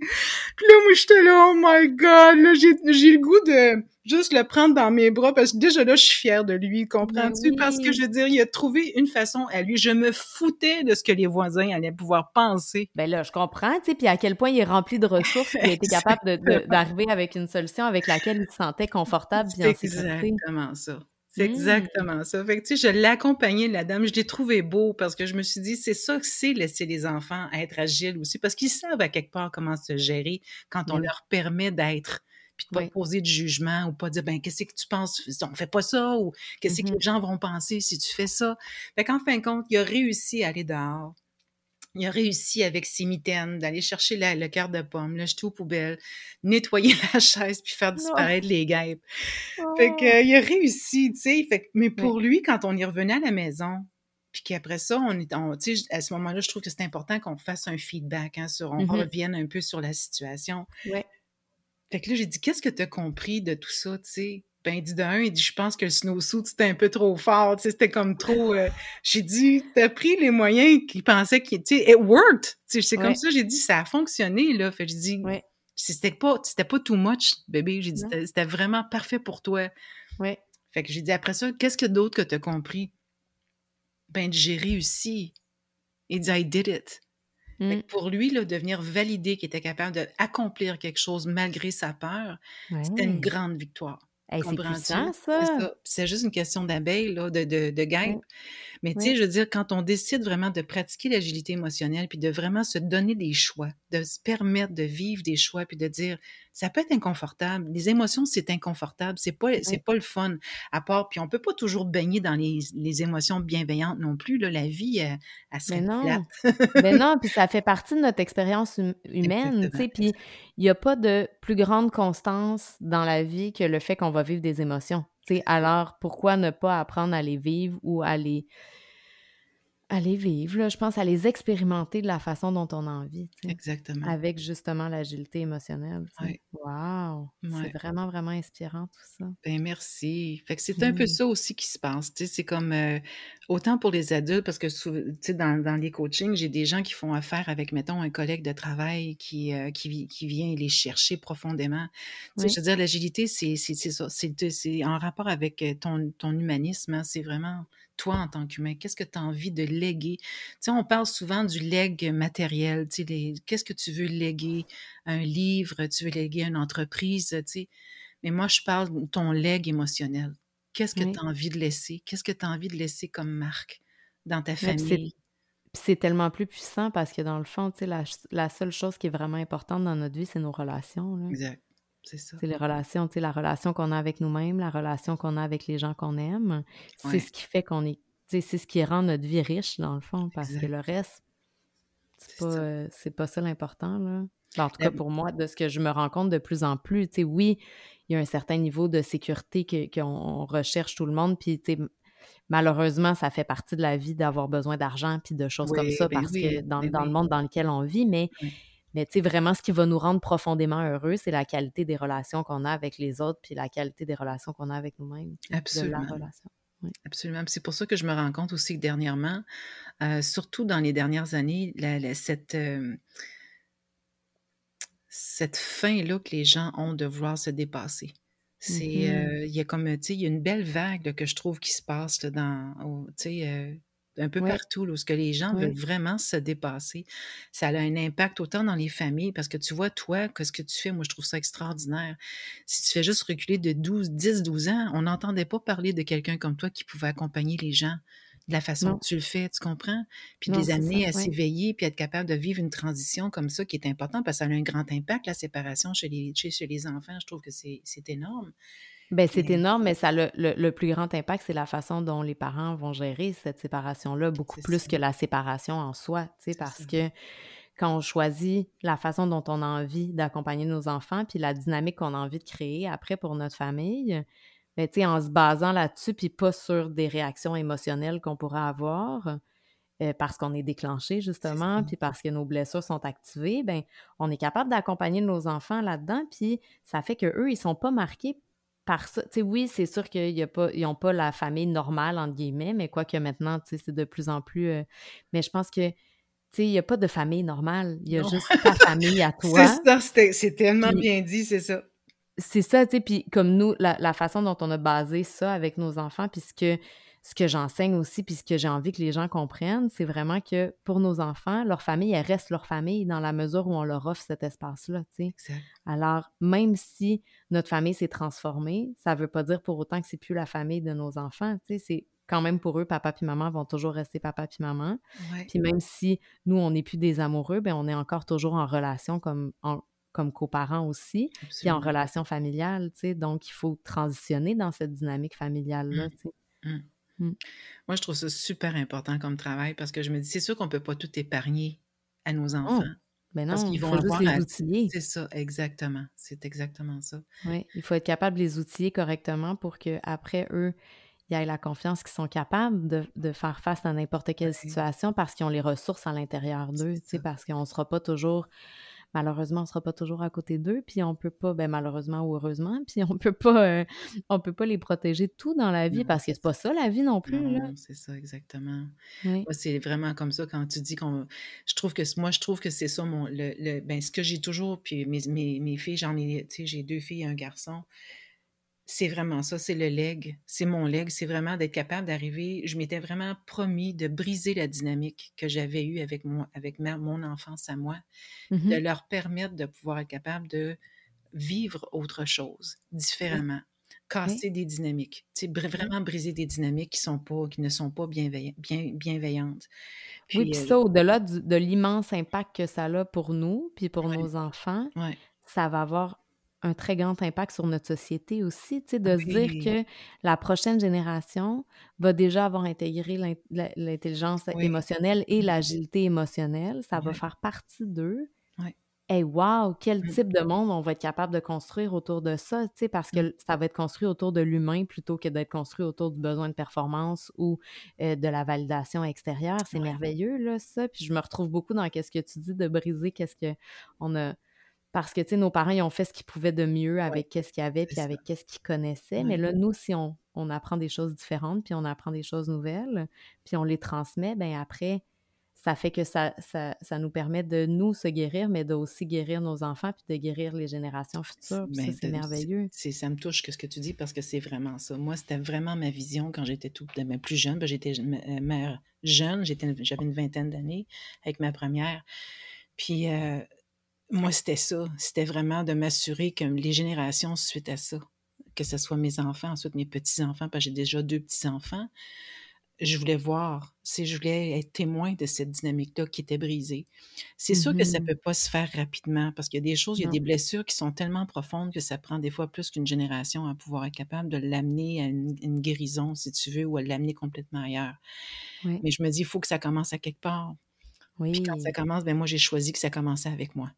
Puis là, moi, j'étais là, oh my God, là, j'ai, le goût de juste le prendre dans mes bras, parce que déjà là, je suis fière de lui, comprends-tu? Ben Parce que, je veux dire, il a trouvé une façon à lui. Je me foutais de ce que les voisins allaient pouvoir penser. Ben là, je comprends, tu sais, puis à quel point il est rempli de ressources, puis il a été capable d'arriver avec une solution avec laquelle il se sentait confortable C'est exactement ça. C'est Mm. exactement ça. Fait que, tu sais, je l'ai accompagné, la dame. Je l'ai trouvé beau parce que je me suis dit, c'est ça que c'est laisser les enfants être agiles aussi parce qu'ils savent à quelque part comment se gérer quand on Oui. leur permet d'être puis de pas Oui. poser de jugement ou pas dire, ben, qu'est-ce que tu penses? On fait pas ça ou qu'est-ce que Mhm. les gens vont penser si tu fais ça? Fait qu'en fin de compte, il a réussi à aller dehors. Il a réussi avec ses mitaines d'aller chercher la- le quart de pomme, le jeter aux poubelles, nettoyer la chaise puis faire disparaître les guêpes. Fait que, euh, il a réussi, tu sais. Fait que- mais pour lui, quand on y revenait à la maison, puis qu'après ça, on est, on- tu sais, à ce moment-là, je trouve que c'est important qu'on fasse un feedback, hein, sur, on Mhm. revienne un peu sur la situation. Ouais. Fait que là, j'ai dit, qu'est-ce que tu as compris de tout ça, tu sais? Ben, il dit d'un, il dit, je pense que le snowsuit, c'était un peu trop fort, tu sais, c'était comme trop... euh, J'ai dit, t'as pris les moyens qu'il pensait qu'il... Tu sais, it worked! Tu sais, c'est Ouais. comme ça, j'ai dit, ça a fonctionné, là. Fait j'ai dit, Ouais. c'était pas, c'était pas too much, bébé. J'ai dit, c'était vraiment parfait pour toi. Ouais. Fait que j'ai dit, après ça, qu'est-ce que d'autre que tu as compris? Ben, j'ai réussi. Il dit, I did it. Fait Mm. que pour lui, là, de venir valider qu'il était capable d'accomplir quelque chose malgré sa peur, c'était une grande victoire. Hey, c'est puissant, ça. C'est juste une question d'abeilles, là, de, de, de. Mais tu sais, je veux dire, quand on décide vraiment de pratiquer l'agilité émotionnelle, puis de vraiment se donner des choix, de se permettre de vivre des choix, puis de dire, ça peut être inconfortable. Les émotions, c'est inconfortable. C'est pas, c'est pas le fun. À part, puis on peut pas toujours baigner dans les, les émotions bienveillantes non plus. Là, la vie, elle, elle serait Mais non. plate. Ben non, puis ça fait partie de notre expérience hum- humaine, tu sais, puis il n'y a pas de plus grande constance dans la vie que le fait qu'on va vivre des émotions, tu sais. Alors, pourquoi ne pas apprendre à les vivre ou à les à les vivre, là, je pense à les expérimenter de la façon dont on a envie, tu sais, Exactement. avec justement l'agilité émotionnelle, tu sais. Ouais. Wow! C'est vraiment, vraiment inspirant tout ça. Ben merci. Fait que c'est un peu ça aussi qui se passe. Tu sais, c'est comme euh, autant pour les adultes, parce que dans, dans les coachings, j'ai des gens qui font affaire avec, mettons, un collègue de travail qui, euh, qui, vi- qui vient les chercher profondément. Oui. je veux dire, l'agilité, c'est ça. C'est c'est en rapport avec euh, ton, ton humanisme. hein. C'est vraiment toi en tant qu'humain? Qu'est-ce que tu as envie de léguer? Tu sais, on parle souvent du leg matériel. Tu sais, qu'est-ce que tu veux léguer? Un livre, tu veux léguer une entreprise, tu sais. Mais moi, je parle de ton leg émotionnel. Qu'est-ce que tu as envie de laisser? Qu'est-ce que tu as envie de laisser comme marque dans ta famille? c'est tellement plus puissant parce que dans le fond, tu sais, la, seule chose qui est vraiment importante dans notre vie, c'est nos relations. Exact. C'est ça. C'est les relations, tu sais, la relation qu'on a avec nous-mêmes, la relation qu'on a avec les gens qu'on aime. C'est ce qui fait qu'on est. C'est ce qui rend notre vie riche, dans le fond, parce que le reste, c'est pas, euh, pas ça l'important. Là. En tout cas, pour moi, de ce que je me rends compte de plus en plus, tu sais, oui, il y a un certain niveau de sécurité qu'on recherche tout le monde, puis malheureusement, ça fait partie de la vie d'avoir besoin d'argent puis de choses comme ça, ben parce que dans, ben le monde dans lequel on vit, mais mais tu sais, vraiment, ce qui va nous rendre profondément heureux, c'est la qualité des relations qu'on a avec les autres, puis la qualité des relations qu'on a avec nous-mêmes. Absolument. Absolument. C'est pour ça que je me rends compte aussi que dernièrement, euh, surtout dans les dernières années, cette, euh, cette fin-là que les gens ont de vouloir se dépasser. C'est, mmh euh, il y a comme, tu sais, il y a une belle vague que je trouve qui se passe dans, tu sais, un peu partout, là, où ce que les gens veulent vraiment se dépasser. Ça a un impact autant dans les familles, parce que tu vois, toi, que ce que tu fais, moi, je trouve ça extraordinaire. Si tu fais juste reculer de 12, 10, 12 ans, on n'entendait pas parler de quelqu'un comme toi qui pouvait accompagner les gens de la façon dont tu le fais, tu comprends? Puis de les amener à s'éveiller, puis être capable de vivre une transition comme ça qui est important, parce que ça a un grand impact, la séparation chez les, chez les enfants. Je trouve que c'est énorme. Ben, c'est énorme, mais ça le, le, plus grand impact, c'est la façon dont les parents vont gérer cette séparation-là, beaucoup plus que la séparation en soi, tu sais, parce que quand on choisit la façon dont on a envie d'accompagner nos enfants, puis la dynamique qu'on a envie de créer après pour notre famille, ben, tu sais, en se basant là-dessus, puis pas sur des réactions émotionnelles qu'on pourrait avoir, euh, parce qu'on est déclenché, justement, puis parce que nos blessures sont activées, ben on est capable d'accompagner nos enfants là-dedans, puis ça fait qu'eux, ils sont pas marqués par ça. oui, c'est sûr qu'ils n'ont pas la famille normale, entre guillemets, mais quoique maintenant, c'est de plus en plus. Euh, mais je pense que il n'y a pas de famille normale. Il y a juste ta famille à toi. c'est ça, c'est tellement bien dit, c'est ça. C'est ça, tu sais, puis comme nous, la, la, façon dont on a basé ça avec nos enfants, puisque ce que j'enseigne aussi, puis ce que j'ai envie que les gens comprennent, c'est vraiment que pour nos enfants, leur famille, elle reste leur famille dans la mesure où on leur offre cet espace-là. Alors, même si notre famille s'est transformée, ça ne veut pas dire pour autant que c'est plus la famille de nos enfants. C'est quand même pour eux, papa puis maman vont toujours rester papa puis maman. Puis même si nous, on n'est plus des amoureux, ben on est encore toujours en relation comme, comme coparents aussi, puis en relation familiale. Donc, il faut transitionner dans cette dynamique familiale-là. Mmh. Mmh. Moi, je trouve ça super important comme travail parce que je me dis, c'est sûr qu'on ne peut pas tout épargner à nos oh! enfants. mais non, parce qu'ils vont juste les outiller. C'est ça, exactement. C'est exactement ça. Oui, il faut être capable de les outiller correctement pour qu'après, eux, ils aient la confiance qu'ils sont capables de, faire face à n'importe quelle situation parce qu'ils ont les ressources à l'intérieur d'eux, parce qu'on ne sera pas toujours malheureusement, on ne sera pas toujours à côté d'eux, puis on peut pas, ben malheureusement ou heureusement, puis on peut pas, euh, on peut pas les protéger tout dans la vie parce que c'est pas ça la vie non plus. Non, c'est ça, exactement. Moi, c'est vraiment comme ça quand tu dis qu'on. Je trouve que moi, je trouve que c'est ça mon. Le, ben, ce que j'ai toujours, puis mes, mes, mes filles, j'en ai, tu sais, j'ai deux filles et un garçon c'est vraiment ça, c'est le leg, c'est mon leg, c'est vraiment d'être capable d'arriver. Je m'étais vraiment promis de briser la dynamique que j'avais eue avec, mon, avec mon enfance à moi, de mmh leur permettre de pouvoir être capable de vivre autre chose différemment, casser des dynamiques, vraiment briser des dynamiques qui, sont pas, qui ne sont pas bienveillantes. Bien, bienveillantes. oui, puis ça, au-delà de l'immense impact que ça a pour nous, puis pour nos enfants, ça va avoir un très grand impact sur notre société aussi, tu sais, de se dire que la prochaine génération va déjà avoir intégré l'intelligence émotionnelle et l'agilité émotionnelle. Ça va faire partie d'eux. Et wow, quel mmh. type de monde on va être capable de construire autour de ça, tu sais, parce que mmh. ça va être construit autour de l'humain plutôt que d'être construit autour du besoin de performance ou euh, de la validation extérieure. C'est merveilleux, là, ça. Puis je me retrouve beaucoup dans ce que tu dis de briser qu'est-ce qu'on a parce que, tu sais, nos parents, ils ont fait ce qu'ils pouvaient de mieux avec qu'est-ce qu'il y avait, puis avec qu'est-ce qu'ils connaissaient. Mais là, nous, si on, apprend des choses différentes, puis on apprend des choses nouvelles, puis on les transmet, ben après, ça fait que ça, ça, nous permet de nous se guérir, mais de aussi guérir nos enfants puis de guérir les générations futures. ça, c'est merveilleux. Ça me touche que ce que tu dis parce que c'est vraiment ça. Moi, c'était vraiment ma vision quand j'étais tout, ben, plus jeune. Ben, j'étais euh, mère jeune, j'avais une vingtaine d'années avec ma première. Puis euh, moi, c'était ça. C'était vraiment de m'assurer que les générations suite à ça, que ce soit mes enfants, ensuite mes petits-enfants, parce que j'ai déjà deux petits-enfants, je voulais voir, si je voulais être témoin de cette dynamique-là qui était brisée. C'est sûr que ça ne mmh peut pas se faire rapidement parce qu'il y a des choses, il y a des blessures qui sont tellement profondes que ça prend des fois plus qu'une génération à pouvoir être capable de l'amener à une, guérison, si tu veux, ou à l'amener complètement ailleurs. Mais je me dis, il faut que ça commence à quelque part. Oui. Puis quand ça commence, ben moi, j'ai choisi que ça commençait avec moi.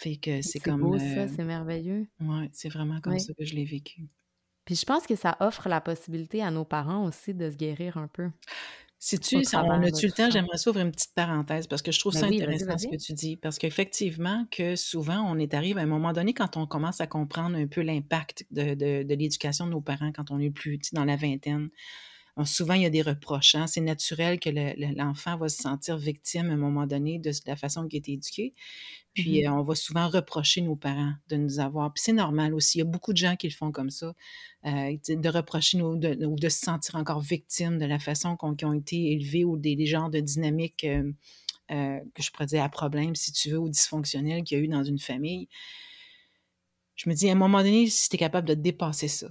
Fait que c'est comme. beau, ça, c'est merveilleux. Oui, c'est vraiment comme ça que je l'ai vécu. Puis je pense que ça offre la possibilité à nos parents aussi de se guérir un peu. Si tu, on a-tu le temps, j'aimerais s'ouvrir une petite parenthèse parce que je trouve ben ça intéressant ce que tu dis. Parce qu'effectivement, que souvent, on est arrivé à un moment donné quand on commence à comprendre un peu l'impact de, de l'éducation de nos parents quand on est plus dans la vingtaine souvent, il y a des reproches. Hein. C'est naturel que l'enfant va se sentir victime à un moment donné de la façon qu'il a été éduqué. Puis, mmh euh, on va souvent reprocher nos parents de nous avoir. Puis, c'est normal aussi. Il y a beaucoup de gens qui le font comme ça, euh, de reprocher ou de, de, se sentir encore victime de la façon qu'ils ont été élevés ou des, genres de dynamiques euh, que je pourrais dire à problème, si tu veux, ou dysfonctionnelles qu'il y a eu dans une famille. Je me dis, à un moment donné, si tu es capable de dépasser ça,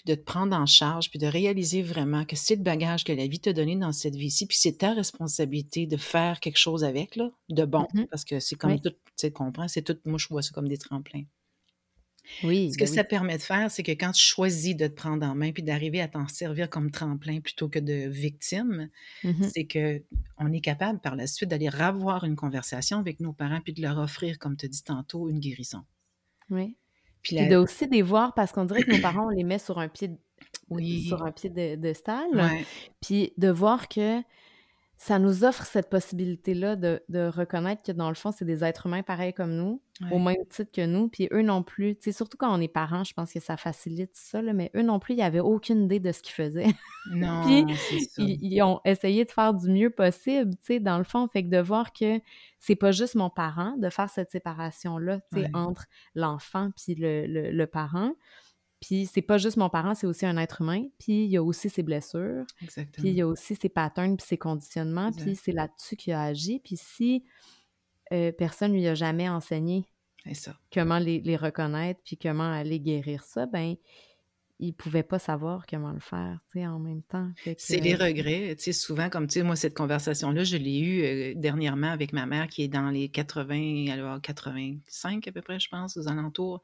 puis de te prendre en charge, puis de réaliser vraiment que c'est le bagage que la vie t'a donné dans cette vie-ci, puis c'est ta responsabilité de faire quelque chose avec, là, de bon, mmh parce que c'est comme tout, tu sais, comprends, c'est tout, moi je vois ça comme des tremplins. Oui. Ce que ben ça permet de faire, c'est que quand tu choisis de te prendre en main puis d'arriver à t'en servir comme tremplin plutôt que de victime, mmh c'est que on est capable par la suite d'aller revoir une conversation avec nos parents puis de leur offrir, comme tu dis tantôt, une guérison. Oui. Puis de aussi des voir, parce qu'on dirait que nos parents, on les met sur un pied, sur un pied de, de Puis de voir que ça nous offre cette possibilité-là de, reconnaître que dans le fond, c'est des êtres humains pareils comme nous, au même titre que nous, puis eux non plus. Tu sais, surtout quand on est parents, je pense que ça facilite ça, mais eux non plus, ils n'avaient aucune idée de ce qu'ils faisaient. Non, puis ils, ont essayé de faire du mieux possible, tu sais, dans le fond. Fait que de voir que c'est pas juste mon parent de faire cette séparation-là, tu sais, entre l'enfant puis le, le parent. Puis c'est pas juste mon parent, c'est aussi un être humain. Puis il y a aussi ses blessures. Exactement. Puis il y a aussi ses patterns, puis ses conditionnements. Puis c'est là-dessus qu'il a agi. Puis si euh, personne lui a jamais enseigné comment les, reconnaître, puis comment aller guérir ça, ben il pouvait pas savoir comment le faire, tu sais, en même temps. C'est les regrets, tu sais, souvent, comme tu sais, moi, cette conversation-là, je l'ai eue euh, dernièrement avec ma mère qui est dans les 80, alors 85 à peu près, je pense, aux alentours.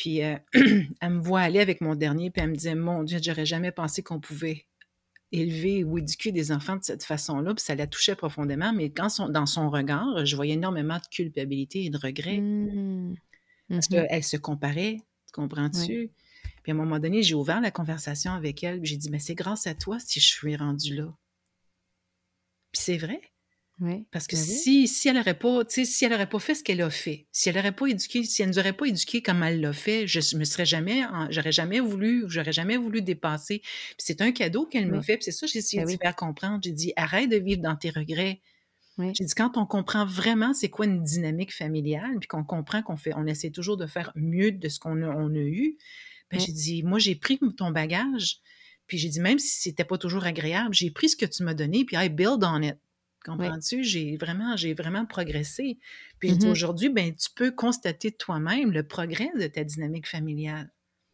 Puis euh, elle me voit aller avec mon dernier, puis elle me disait Mon Dieu, j'aurais jamais pensé qu'on pouvait élever ou éduquer des enfants de cette façon-là, puis ça la touchait profondément, mais quand dans son regard, je voyais énormément de culpabilité et de regret. Mmh. Parce mmh qu'elle se comparait, comprends-tu? Puis à un moment donné, j'ai ouvert la conversation avec elle, j'ai dit, mais c'est grâce à toi si je suis rendue là. Puis c'est vrai. Parce que ben si, si elle n'aurait pas, si elle aurait pas fait ce qu'elle a fait, si elle n'aurait pas éduqué, si elle nous aurait pas éduqué comme elle l'a fait, je me serais jamais, j'aurais jamais voulu, j'aurais jamais voulu dépasser. c'est un cadeau qu'elle me fait. c'est ça j'ai essayé ben de faire comprendre. J'ai dit arrête de vivre dans tes regrets. J'ai dit quand on comprend vraiment c'est quoi une dynamique familiale, puis qu'on comprend qu'on fait, on essaie toujours de faire mieux de ce qu'on a, on a eu. Ben, j'ai dit moi j'ai pris ton bagage, puis j'ai dit même si c'était pas toujours agréable, j'ai pris ce que tu m'as donné, puis I build on it. Comprends-tu? J'ai vraiment, j'ai vraiment progressé. Puis mmh aujourd'hui, ben, tu peux constater toi-même le progrès de ta dynamique familiale.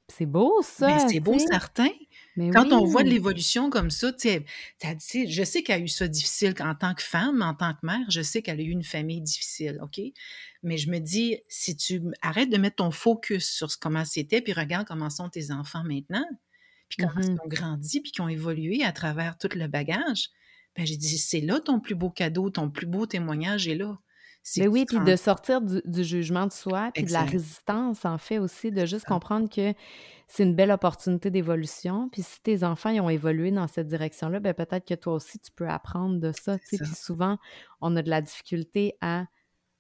C'est beau, ça. Ben, c'est beau, certain. Mais Quand on voit de l'évolution comme ça, je sais qu'elle a eu ça difficile en tant que femme, en tant que mère, je sais qu'elle a eu une famille difficile, OK? Mais je me dis, si tu arrêtes de mettre ton focus sur ce, comment c'était, puis regarde comment sont tes enfants maintenant, puis comment ils mmh ont grandi, puis qu'ils ont évolué à travers tout le bagage, ben, j'ai dit, c'est là ton plus beau cadeau, ton plus beau témoignage est là. Mais oui, puis de sortir du, jugement de soi, puis de la résistance, en fait, aussi, de juste comprendre que c'est une belle opportunité d'évolution. Puis si tes enfants ils ont évolué dans cette direction-là, ben peut-être que toi aussi, tu peux apprendre de ça. Puis souvent, on a de la difficulté à,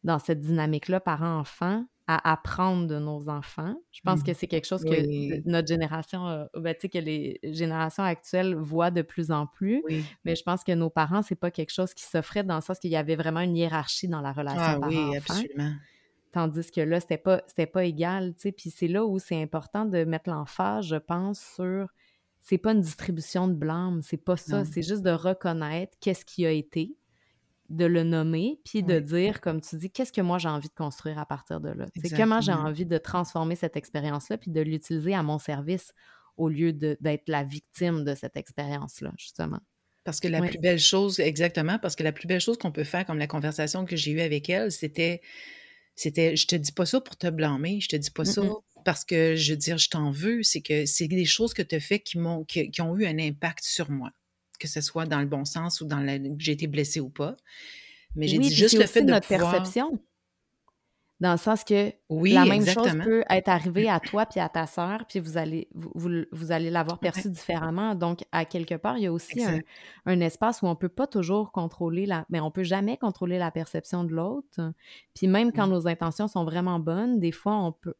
dans cette dynamique-là, parent-enfant, à apprendre de nos enfants. Je pense que Mmh. c'est quelque chose que Oui. notre génération, euh, ben, tu sais, que les générations actuelles voient de plus en plus. Oui. Mais je pense que nos parents, c'est pas quelque chose qui s'offrait dans le sens qu'il y avait vraiment une hiérarchie dans la relation Ah oui, absolument. Tandis que là, c'était pas, c'était pas égal, tu sais. Puis c'est là où c'est important de mettre l'emphase, je pense, sur c'est pas une distribution de blâme, c'est pas ça. C'est juste de reconnaître qu'est-ce qui a été, de le nommer, puis de Oui. dire, comme tu dis, qu'est-ce que moi j'ai envie de construire à partir de là? C'est comment j'ai envie de transformer cette expérience-là, puis de l'utiliser à mon service au lieu d'être la victime de cette expérience-là, justement. Parce que la Oui. plus belle chose, exactement, parce que la plus belle chose qu'on peut faire, comme la conversation que j'ai eue avec elle, c'était, c'était, je te dis pas ça pour te blâmer, je te dis pas ça parce que je veux dire, je t'en veux, c'est que c'est des choses que tu as fait qui m'ont, qui, qui ont eu un impact sur moi, que ce soit dans le bon sens ou dans la, que j'ai été blessée ou pas. Mais j'ai Oui, dit juste le fait de notre pouvoir. perception. Dans le sens que Oui, la même chose peut être arrivée à toi puis à ta sœur, puis vous allez, vous, vous- vous allez l'avoir Ouais, perçue différemment. Donc, à quelque part, il y a aussi un, un espace où on peut pas toujours contrôler la... Mais on peut jamais contrôler la perception de l'autre. Puis même quand Mm. nos intentions sont vraiment bonnes, des fois, on peut...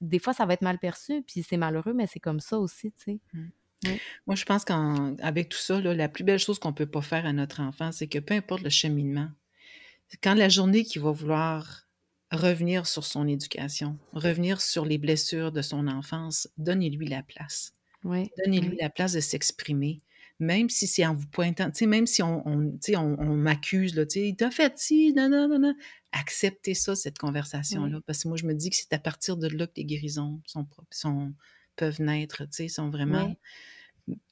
Des fois, ça va être mal perçu, puis c'est malheureux, mais c'est comme ça aussi, tu sais. Mm. Oui. Moi, je pense qu'avec tout ça, là, la plus belle chose qu'on peut pas faire à notre enfant, c'est que peu importe le cheminement, quand la journée qu'il va vouloir revenir sur son éducation, revenir sur les blessures de son enfance, donnez-lui la place. Oui. Donnez-lui oui. la place de s'exprimer, même si c'est en vous pointant, même si on, on, on, on m'accuse, sais, t'as fait ci, non, non, non, non. Acceptez ça, cette conversation-là, parce que moi, je me dis que c'est à partir de là que les guérisons sont, sont, peuvent naître, tu sais, sont vraiment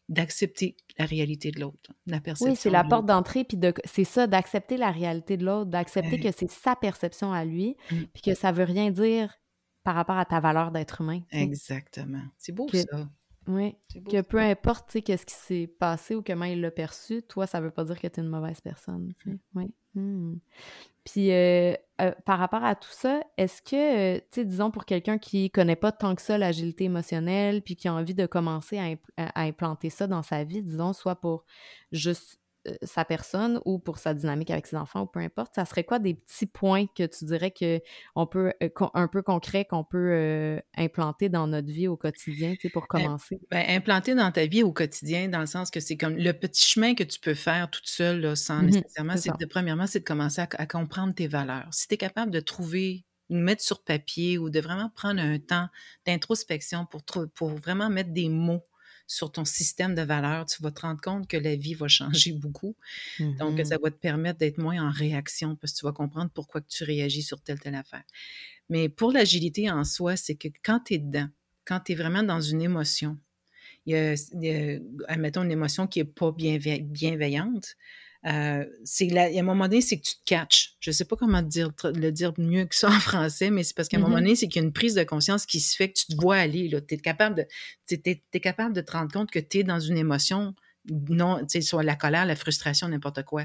d'accepter la réalité de l'autre, la Oui, c'est perception la de porte d'entrée, puis de, c'est ça, d'accepter la réalité de l'autre, d'accepter que c'est sa perception à lui, Mm. puis que ça veut rien dire par rapport à ta valeur d'être humain. Exactement. C'est beau Que, ça. Oui, beau que peu importe, tu sais, qu'est-ce qui s'est passé ou comment il l'a perçu, toi, ça veut pas dire que tu es une mauvaise personne, sais. Oui. Hmm. Puis, euh, euh, par rapport à tout ça, est-ce que, euh, tu sais, disons pour quelqu'un qui connaît pas tant que ça l'agilité émotionnelle, puis qui a envie de commencer à, impl- à- implanter ça dans sa vie, disons, soit pour juste sa personne ou pour sa dynamique avec ses enfants ou peu importe, ça serait quoi des petits points que tu dirais que on peut, euh, qu'on- un peu concret qu'on peut euh, implanter dans notre vie au quotidien, tu sais, pour commencer? ben, implanter dans ta vie au quotidien, dans le sens que c'est comme le petit chemin que tu peux faire toute seule, là, sans Mhm, nécessairement, c'est de, premièrement, c'est de commencer à, à comprendre tes valeurs. Si tu es capable de trouver, de mettre sur papier ou de vraiment prendre un temps d'introspection pour, pour vraiment mettre des mots sur ton système de valeurs, tu vas te rendre compte que la vie va changer beaucoup. Donc, ça va te permettre d'être moins en réaction parce que tu vas comprendre pourquoi que tu réagis sur telle, telle affaire. Mais pour l'agilité en soi, c'est que quand tu es dedans, quand tu es vraiment dans une émotion, il y a, il y a, admettons, une émotion qui n'est pas bienve- bienveillante, euh, c'est a un moment donné, c'est que tu te catches. Je ne sais pas comment dire, le dire mieux que ça en français, mais c'est parce qu'à un moment Mhm. donné, c'est qu'il y a une prise de conscience qui se fait que tu te vois aller. Tu es capable de, t'es capable de te rendre compte que tu es dans une émotion, non, soit la colère, la frustration, n'importe quoi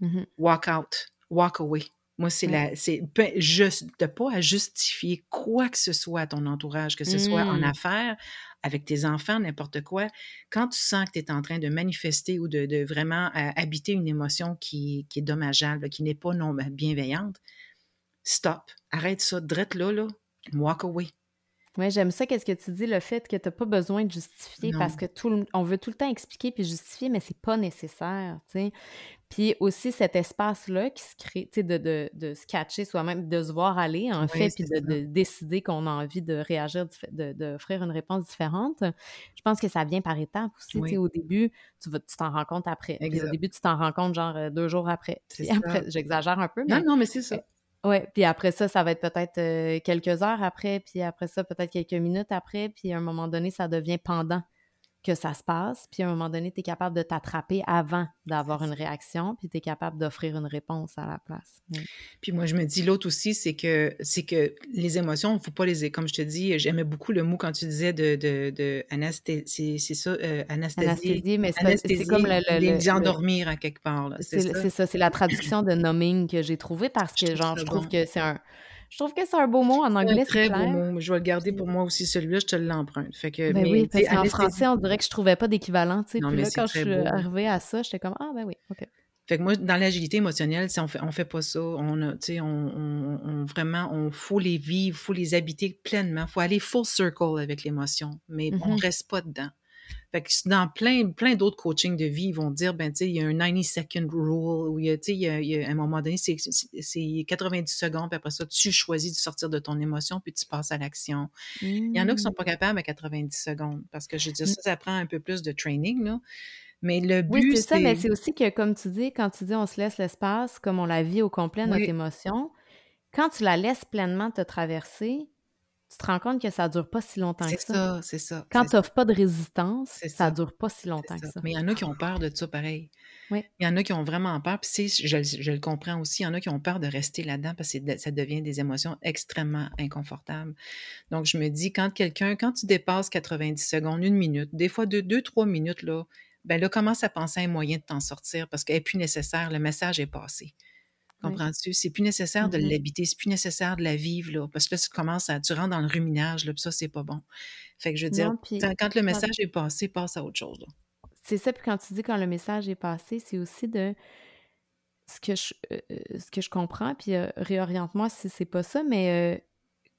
Mhm. walk out, walk away. Moi, c'est la, c'est juste de pas à justifier quoi que ce soit à ton entourage, que ce soit en Mm. affaires, avec tes enfants, n'importe quoi. Quand tu sens que tu es en train de manifester ou de, de vraiment euh, habiter une émotion qui, qui est dommageable, qui n'est pas non bienveillante, stop, arrête ça, drette là, là, walk away. Oui, j'aime ça, qu'est-ce que tu dis, le fait que tu n'as pas besoin de justifier parce que tout on veut tout le temps expliquer puis justifier, mais c'est pas nécessaire, tu sais. Puis aussi cet espace-là qui se crée, tu sais, de, de, de se catcher soi-même, de se voir aller, en Oui, fait, puis de, décider qu'on a envie de réagir, d'offrir une réponse différente. Je pense que ça vient par étapes aussi, tu sais. Oui, Au début, tu vas, tu t'en rends compte après. Puis au début, tu t'en rends compte genre euh, deux jours après. Après, j'exagère un peu, Non, mais non, mais c'est ça. Ouais, puis après ça, ça va être peut-être euh, quelques heures après, puis après ça, peut-être quelques minutes après, puis à un moment donné, ça devient pendant que ça se passe, puis à un moment donné, tu es capable de t'attraper avant d'avoir une réaction, puis tu es capable d'offrir une réponse à la place. Oui. Puis moi, je me dis, l'autre aussi, c'est que, c'est que les émotions, il ne faut pas les... Comme je te dis, j'aimais beaucoup le mot quand tu disais de, de, de c'est ça, euh, anesthésie, Anesthésie, mais c'est comme le... le- les, le- les le- endormir à quelque part, c'est ça? c'est la traduction de numbing que j'ai trouvé parce Je que, trouve genre, je trouve bon. que c'est un... Je trouve que c'est un beau mot en C'est un anglais, c'est très beau mot, je vais le garder pour moi aussi, celui-là, je te l'emprunte. Fait que, Ben mais, oui, parce qu'en français, on dirait que je trouvais pas d'équivalent, Puis mais là, quand je suis beau. arrivée à ça, j'étais comme, ah ben oui, OK. Fait que moi, dans l'agilité émotionnelle, on fait, on fait pas ça. On, a, on, on, on, vraiment, on faut les vivre, faut les habiter pleinement. faut aller full circle avec l'émotion, mais on Mhm. reste pas dedans. Fait que dans plein, plein d'autres coachings de vie, ils vont dire, ben, tu sais, il y a un 90 second rule, où il y a, tu sais, il y a, il y a, à un moment donné, c'est c'est- c'est 90 secondes, puis après ça, tu choisis de sortir de ton émotion, puis tu passes à l'action. Il y en a qui sont pas capables à 90 secondes, parce que je veux dire, Mm. ça, ça prend un peu plus de training, là. Mais le Oui, but, c'est ça, mais c'est... c'est aussi que, comme tu dis, quand tu dis on se laisse l'espace, comme on la vit au complet, notre Oui, émotion, quand tu la laisses pleinement te traverser, tu te rends compte que ça dure pas si longtemps c'est que ça. ça, c'est ça, Quand c'est tu n'offres pas de résistance, c'est ça ça, dure pas si c'est longtemps que ça. Mais il y en a qui ont peur de ça, pareil. Oui, Il y en a qui ont vraiment peur, puis c'est, je, le- je le comprends aussi, il y en a qui ont peur de rester là-dedans parce que c'est ça devient des émotions extrêmement inconfortables. Donc, je me dis, quand quelqu'un, quand tu dépasses 90 secondes, une minute, des fois deux, deux, trois minutes, là, ben là, commence à penser à un moyen de t'en sortir parce qu'elle n'est plus nécessaire, le message est passé. Oui. Comprends-tu? C'est plus nécessaire de Mhm. l'habiter, c'est plus nécessaire de la vivre, là, parce que là, tu commences à, tu rentres dans le ruminage, là, puis ça, c'est pas bon. Fait que je veux dire, Non, quand le quand- message est passé, passe à autre chose, là. c'est ça, puis quand tu dis quand le message est passé, c'est aussi de ce que je, euh, euh, ce que je comprends, puis euh, réoriente-moi si c'est pas ça, mais euh,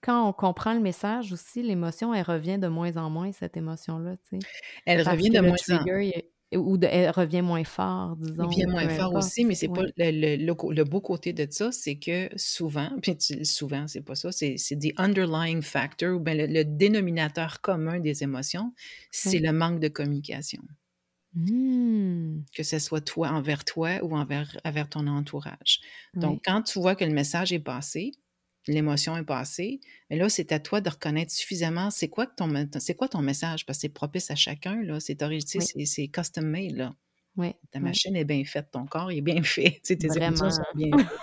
quand on comprend le message aussi, l'émotion, elle revient de moins en moins, cette émotion-là, tu sais. Elle Parce revient de moins en trigger, est- ou de- elle revient moins fort, disons, vient ou moins fort aussi, mais c'est pas Ouais. le, le- le co- le beau côté de ça, c'est que souvent, puis souvent, c'est pas ça, c'est des underlying factors, ou bien le, le dénominateur commun des émotions, c'est le manque de communication. Hmm. Que ce soit toi envers toi ou envers, envers ton entourage. Donc, quand tu vois que le message est passé, l'émotion est passée, mais là, c'est à toi de reconnaître suffisamment c'est quoi, ton, me- c'est quoi ton message, parce que c'est propice à chacun, là, c'est Oui. c'est custom made, là. Oui. Ta Oui. machine est bien faite, ton corps est bien fait, tes émotions Vraiment. sont bien faites.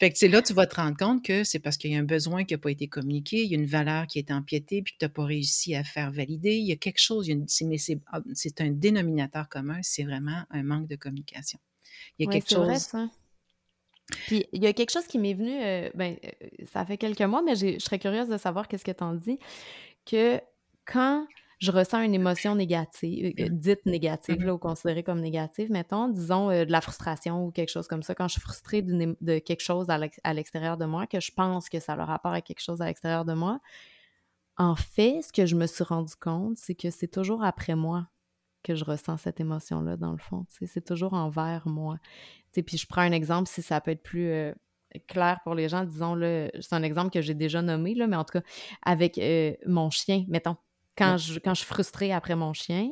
Fait que c'est là tu vas te rendre compte que c'est parce qu'il y a un besoin qui n'a pas été communiqué, il y a une valeur qui est empiétée puis que tu n'as pas réussi à faire valider. Il y a quelque chose, il y a une- c'est- mais c'est ah, c'est un dénominateur commun, c'est vraiment un manque de communication. Il y a quelque vrai, chose. ça. Puis il y a quelque chose qui m'est venu, euh, ben, euh, ça fait quelques mois, mais je serais curieuse de savoir qu'est-ce que t'en dis, que quand je ressens une émotion négative, euh, Mhm. dite négative, Mhm. là, ou considérée comme négative, mettons, disons euh, de la frustration ou quelque chose comme ça, quand je suis frustrée de quelque chose à l'ex- à l'extérieur de moi, que je pense que ça a le rapport à quelque chose à l'extérieur de moi, en fait, ce que je me suis rendu compte, c'est que c'est toujours après moi que je ressens cette émotion-là, dans le fond. C'est toujours envers moi. Puis je prends un exemple, si ça peut être plus euh, clair pour les gens, disons, là, c'est un exemple que j'ai déjà nommé, là, mais en tout cas, avec euh, mon chien, mettons, quand Ouais. je, quand je suis frustrée après mon chien,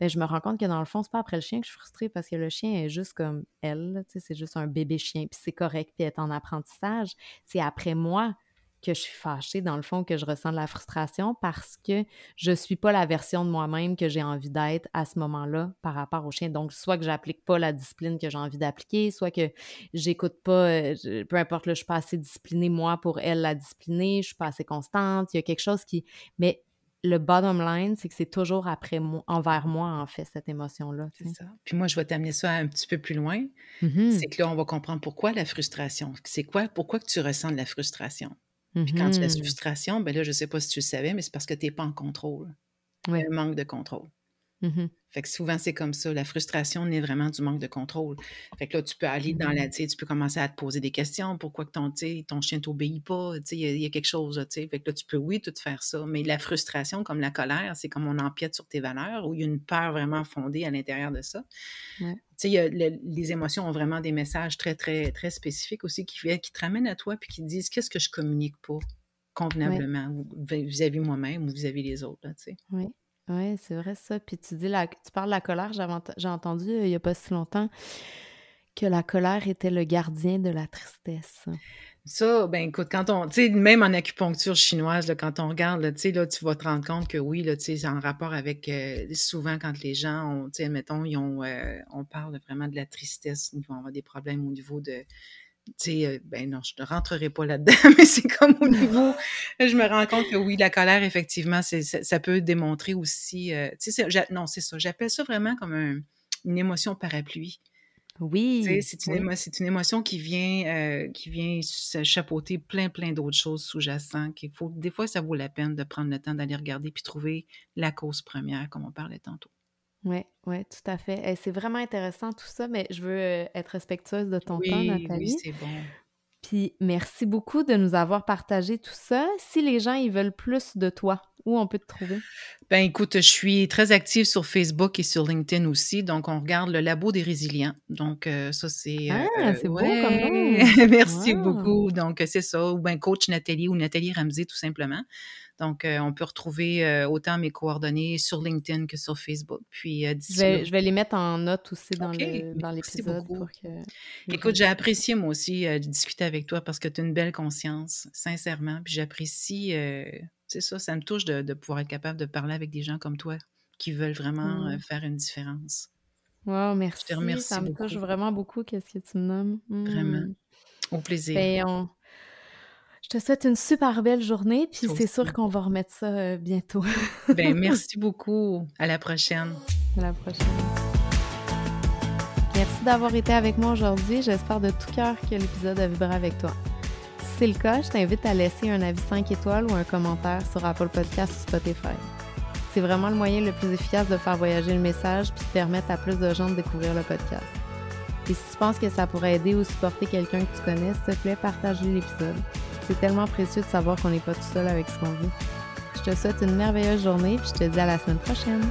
ben, je me rends compte que dans le fond, c'est pas après le chien que je suis frustrée parce que le chien est juste comme elle, c'est juste un bébé chien, puis c'est correct, puis elle est en apprentissage. C'est après moi que je suis fâchée, dans le fond, que je ressens de la frustration parce que je suis pas la version de moi-même que j'ai envie d'être à ce moment-là par rapport au chien. Donc, soit que j'applique pas la discipline que j'ai envie d'appliquer, soit que j'écoute pas, euh, peu importe, là, je suis pas assez disciplinée, moi, pour elle la discipliner, je suis pas assez constante, il y a quelque chose qui... Mais le bottom line, c'est que c'est toujours après moi, envers moi, en fait, cette émotion-là. C'est ça. Puis moi, je vais t'amener ça un petit peu plus loin. Mhm. C'est que là, on va comprendre pourquoi la frustration. C'est quoi, pourquoi que tu ressens de la frustration? Puis quand tu as la Mhm. frustration, ben là, je ne sais pas si tu le savais, mais c'est parce que tu n'es pas en contrôle. Il y Oui. a un manque de contrôle. Mhm. Fait que souvent, c'est comme ça. La frustration naît vraiment du manque de contrôle. Fait que là, tu peux aller dans la, Mhm. tu peux commencer à te poser des questions. Pourquoi que ton, ton chien t'obéit pas? Il y, a- il y a quelque chose, tu. Fait que là, tu peux, oui, tout faire ça. Mais la frustration, comme la colère, c'est comme on empiète sur tes valeurs ou il y a une peur vraiment fondée à l'intérieur de ça. Ouais. Tu sais, le- les émotions ont vraiment des messages très, très, très spécifiques aussi qui, viennent- qui te ramènent à toi puis qui te disent qu'est-ce que je communique pas convenablement vis-à-vis moi-même ou vis-à-vis les autres, là, tu sais. Oui, c'est vrai ça. Puis tu dis la, tu parles de la colère. J'ai entendu euh, il n'y a pas si longtemps que la colère était le gardien de la tristesse. Ça, ben écoute, quand on, tu même en acupuncture chinoise, quand on regarde, tu sais, là, vas te rendre compte que oui, là, tu c'est en rapport avec, euh, souvent quand les gens ont, admettons, ils ont, euh, on parle vraiment de la tristesse, ils vont avoir des problèmes au niveau de, tu sais, ben non, je ne rentrerai pas là-dedans, mais c'est comme au niveau, je me rends compte que oui, la colère, effectivement, c'est, ça, ça peut démontrer aussi, euh, tu sais, non, c'est ça, j'appelle ça vraiment comme un- une émotion parapluie. Tu sais, Oui, c'est une, oui, émotion qui vient, euh, qui vient se chapeauter plein, plein d'autres choses sous-jacentes. qu'il faut, des fois, ça vaut la peine de prendre le temps d'aller regarder puis trouver la cause première, comme on parlait tantôt. Oui, oui, tout à fait. Et c'est vraiment intéressant tout ça, mais je veux euh, être respectueuse de ton temps, Oui, oui, Nathalie. c'est bon. Puis merci beaucoup de nous avoir partagé tout ça. Si les gens ils veulent plus de toi, où on peut te trouver? Ben écoute, je suis très active sur Facebook et sur LinkedIn aussi, donc on regarde le Labo des résilients. Donc euh, ça c'est Ah, euh, c'est beau comme merci Wow. beaucoup. Donc euh, c'est ça, ou ben coach Nathalie ou Nathalie Ramsey tout simplement. Donc euh, on peut retrouver euh, autant mes coordonnées sur LinkedIn que sur Facebook. Puis euh, Je vais, je vais les mettre en note aussi dans OK, le dans merci l'épisode que Écoute, j'ai apprécié moi aussi euh, de discuter avec toi parce que tu as une belle conscience, sincèrement. Puis j'apprécie, euh, c'est ça, ça me touche de, de pouvoir être capable de parler avec des gens comme toi qui veulent vraiment euh, Mm. faire une différence. Wow, Je te merci. remercie Ça me touche vraiment beaucoup, qu'est-ce que tu me nommes. vraiment. Mm. Au plaisir. Ben, on- je te souhaite une super belle journée, puis c'est sûr qu'on va remettre ça euh, bientôt. Ben, merci beaucoup. À la prochaine. À la prochaine. Merci d'avoir été avec moi aujourd'hui. J'espère de tout cœur que l'épisode a vibré avec toi. C'est le cas, je t'invite à laisser un avis 5 étoiles ou un commentaire sur Apple Podcast ou Spotify. C'est vraiment le moyen le plus efficace de faire voyager le message puis de permettre à plus de gens de découvrir le podcast. Et si tu penses que ça pourrait aider ou supporter quelqu'un que tu connais, s'il te plaît, partage l'épisode. C'est tellement précieux de savoir qu'on n'est pas tout seul avec ce qu'on vit. Je te souhaite une merveilleuse journée puis je te dis à la semaine prochaine.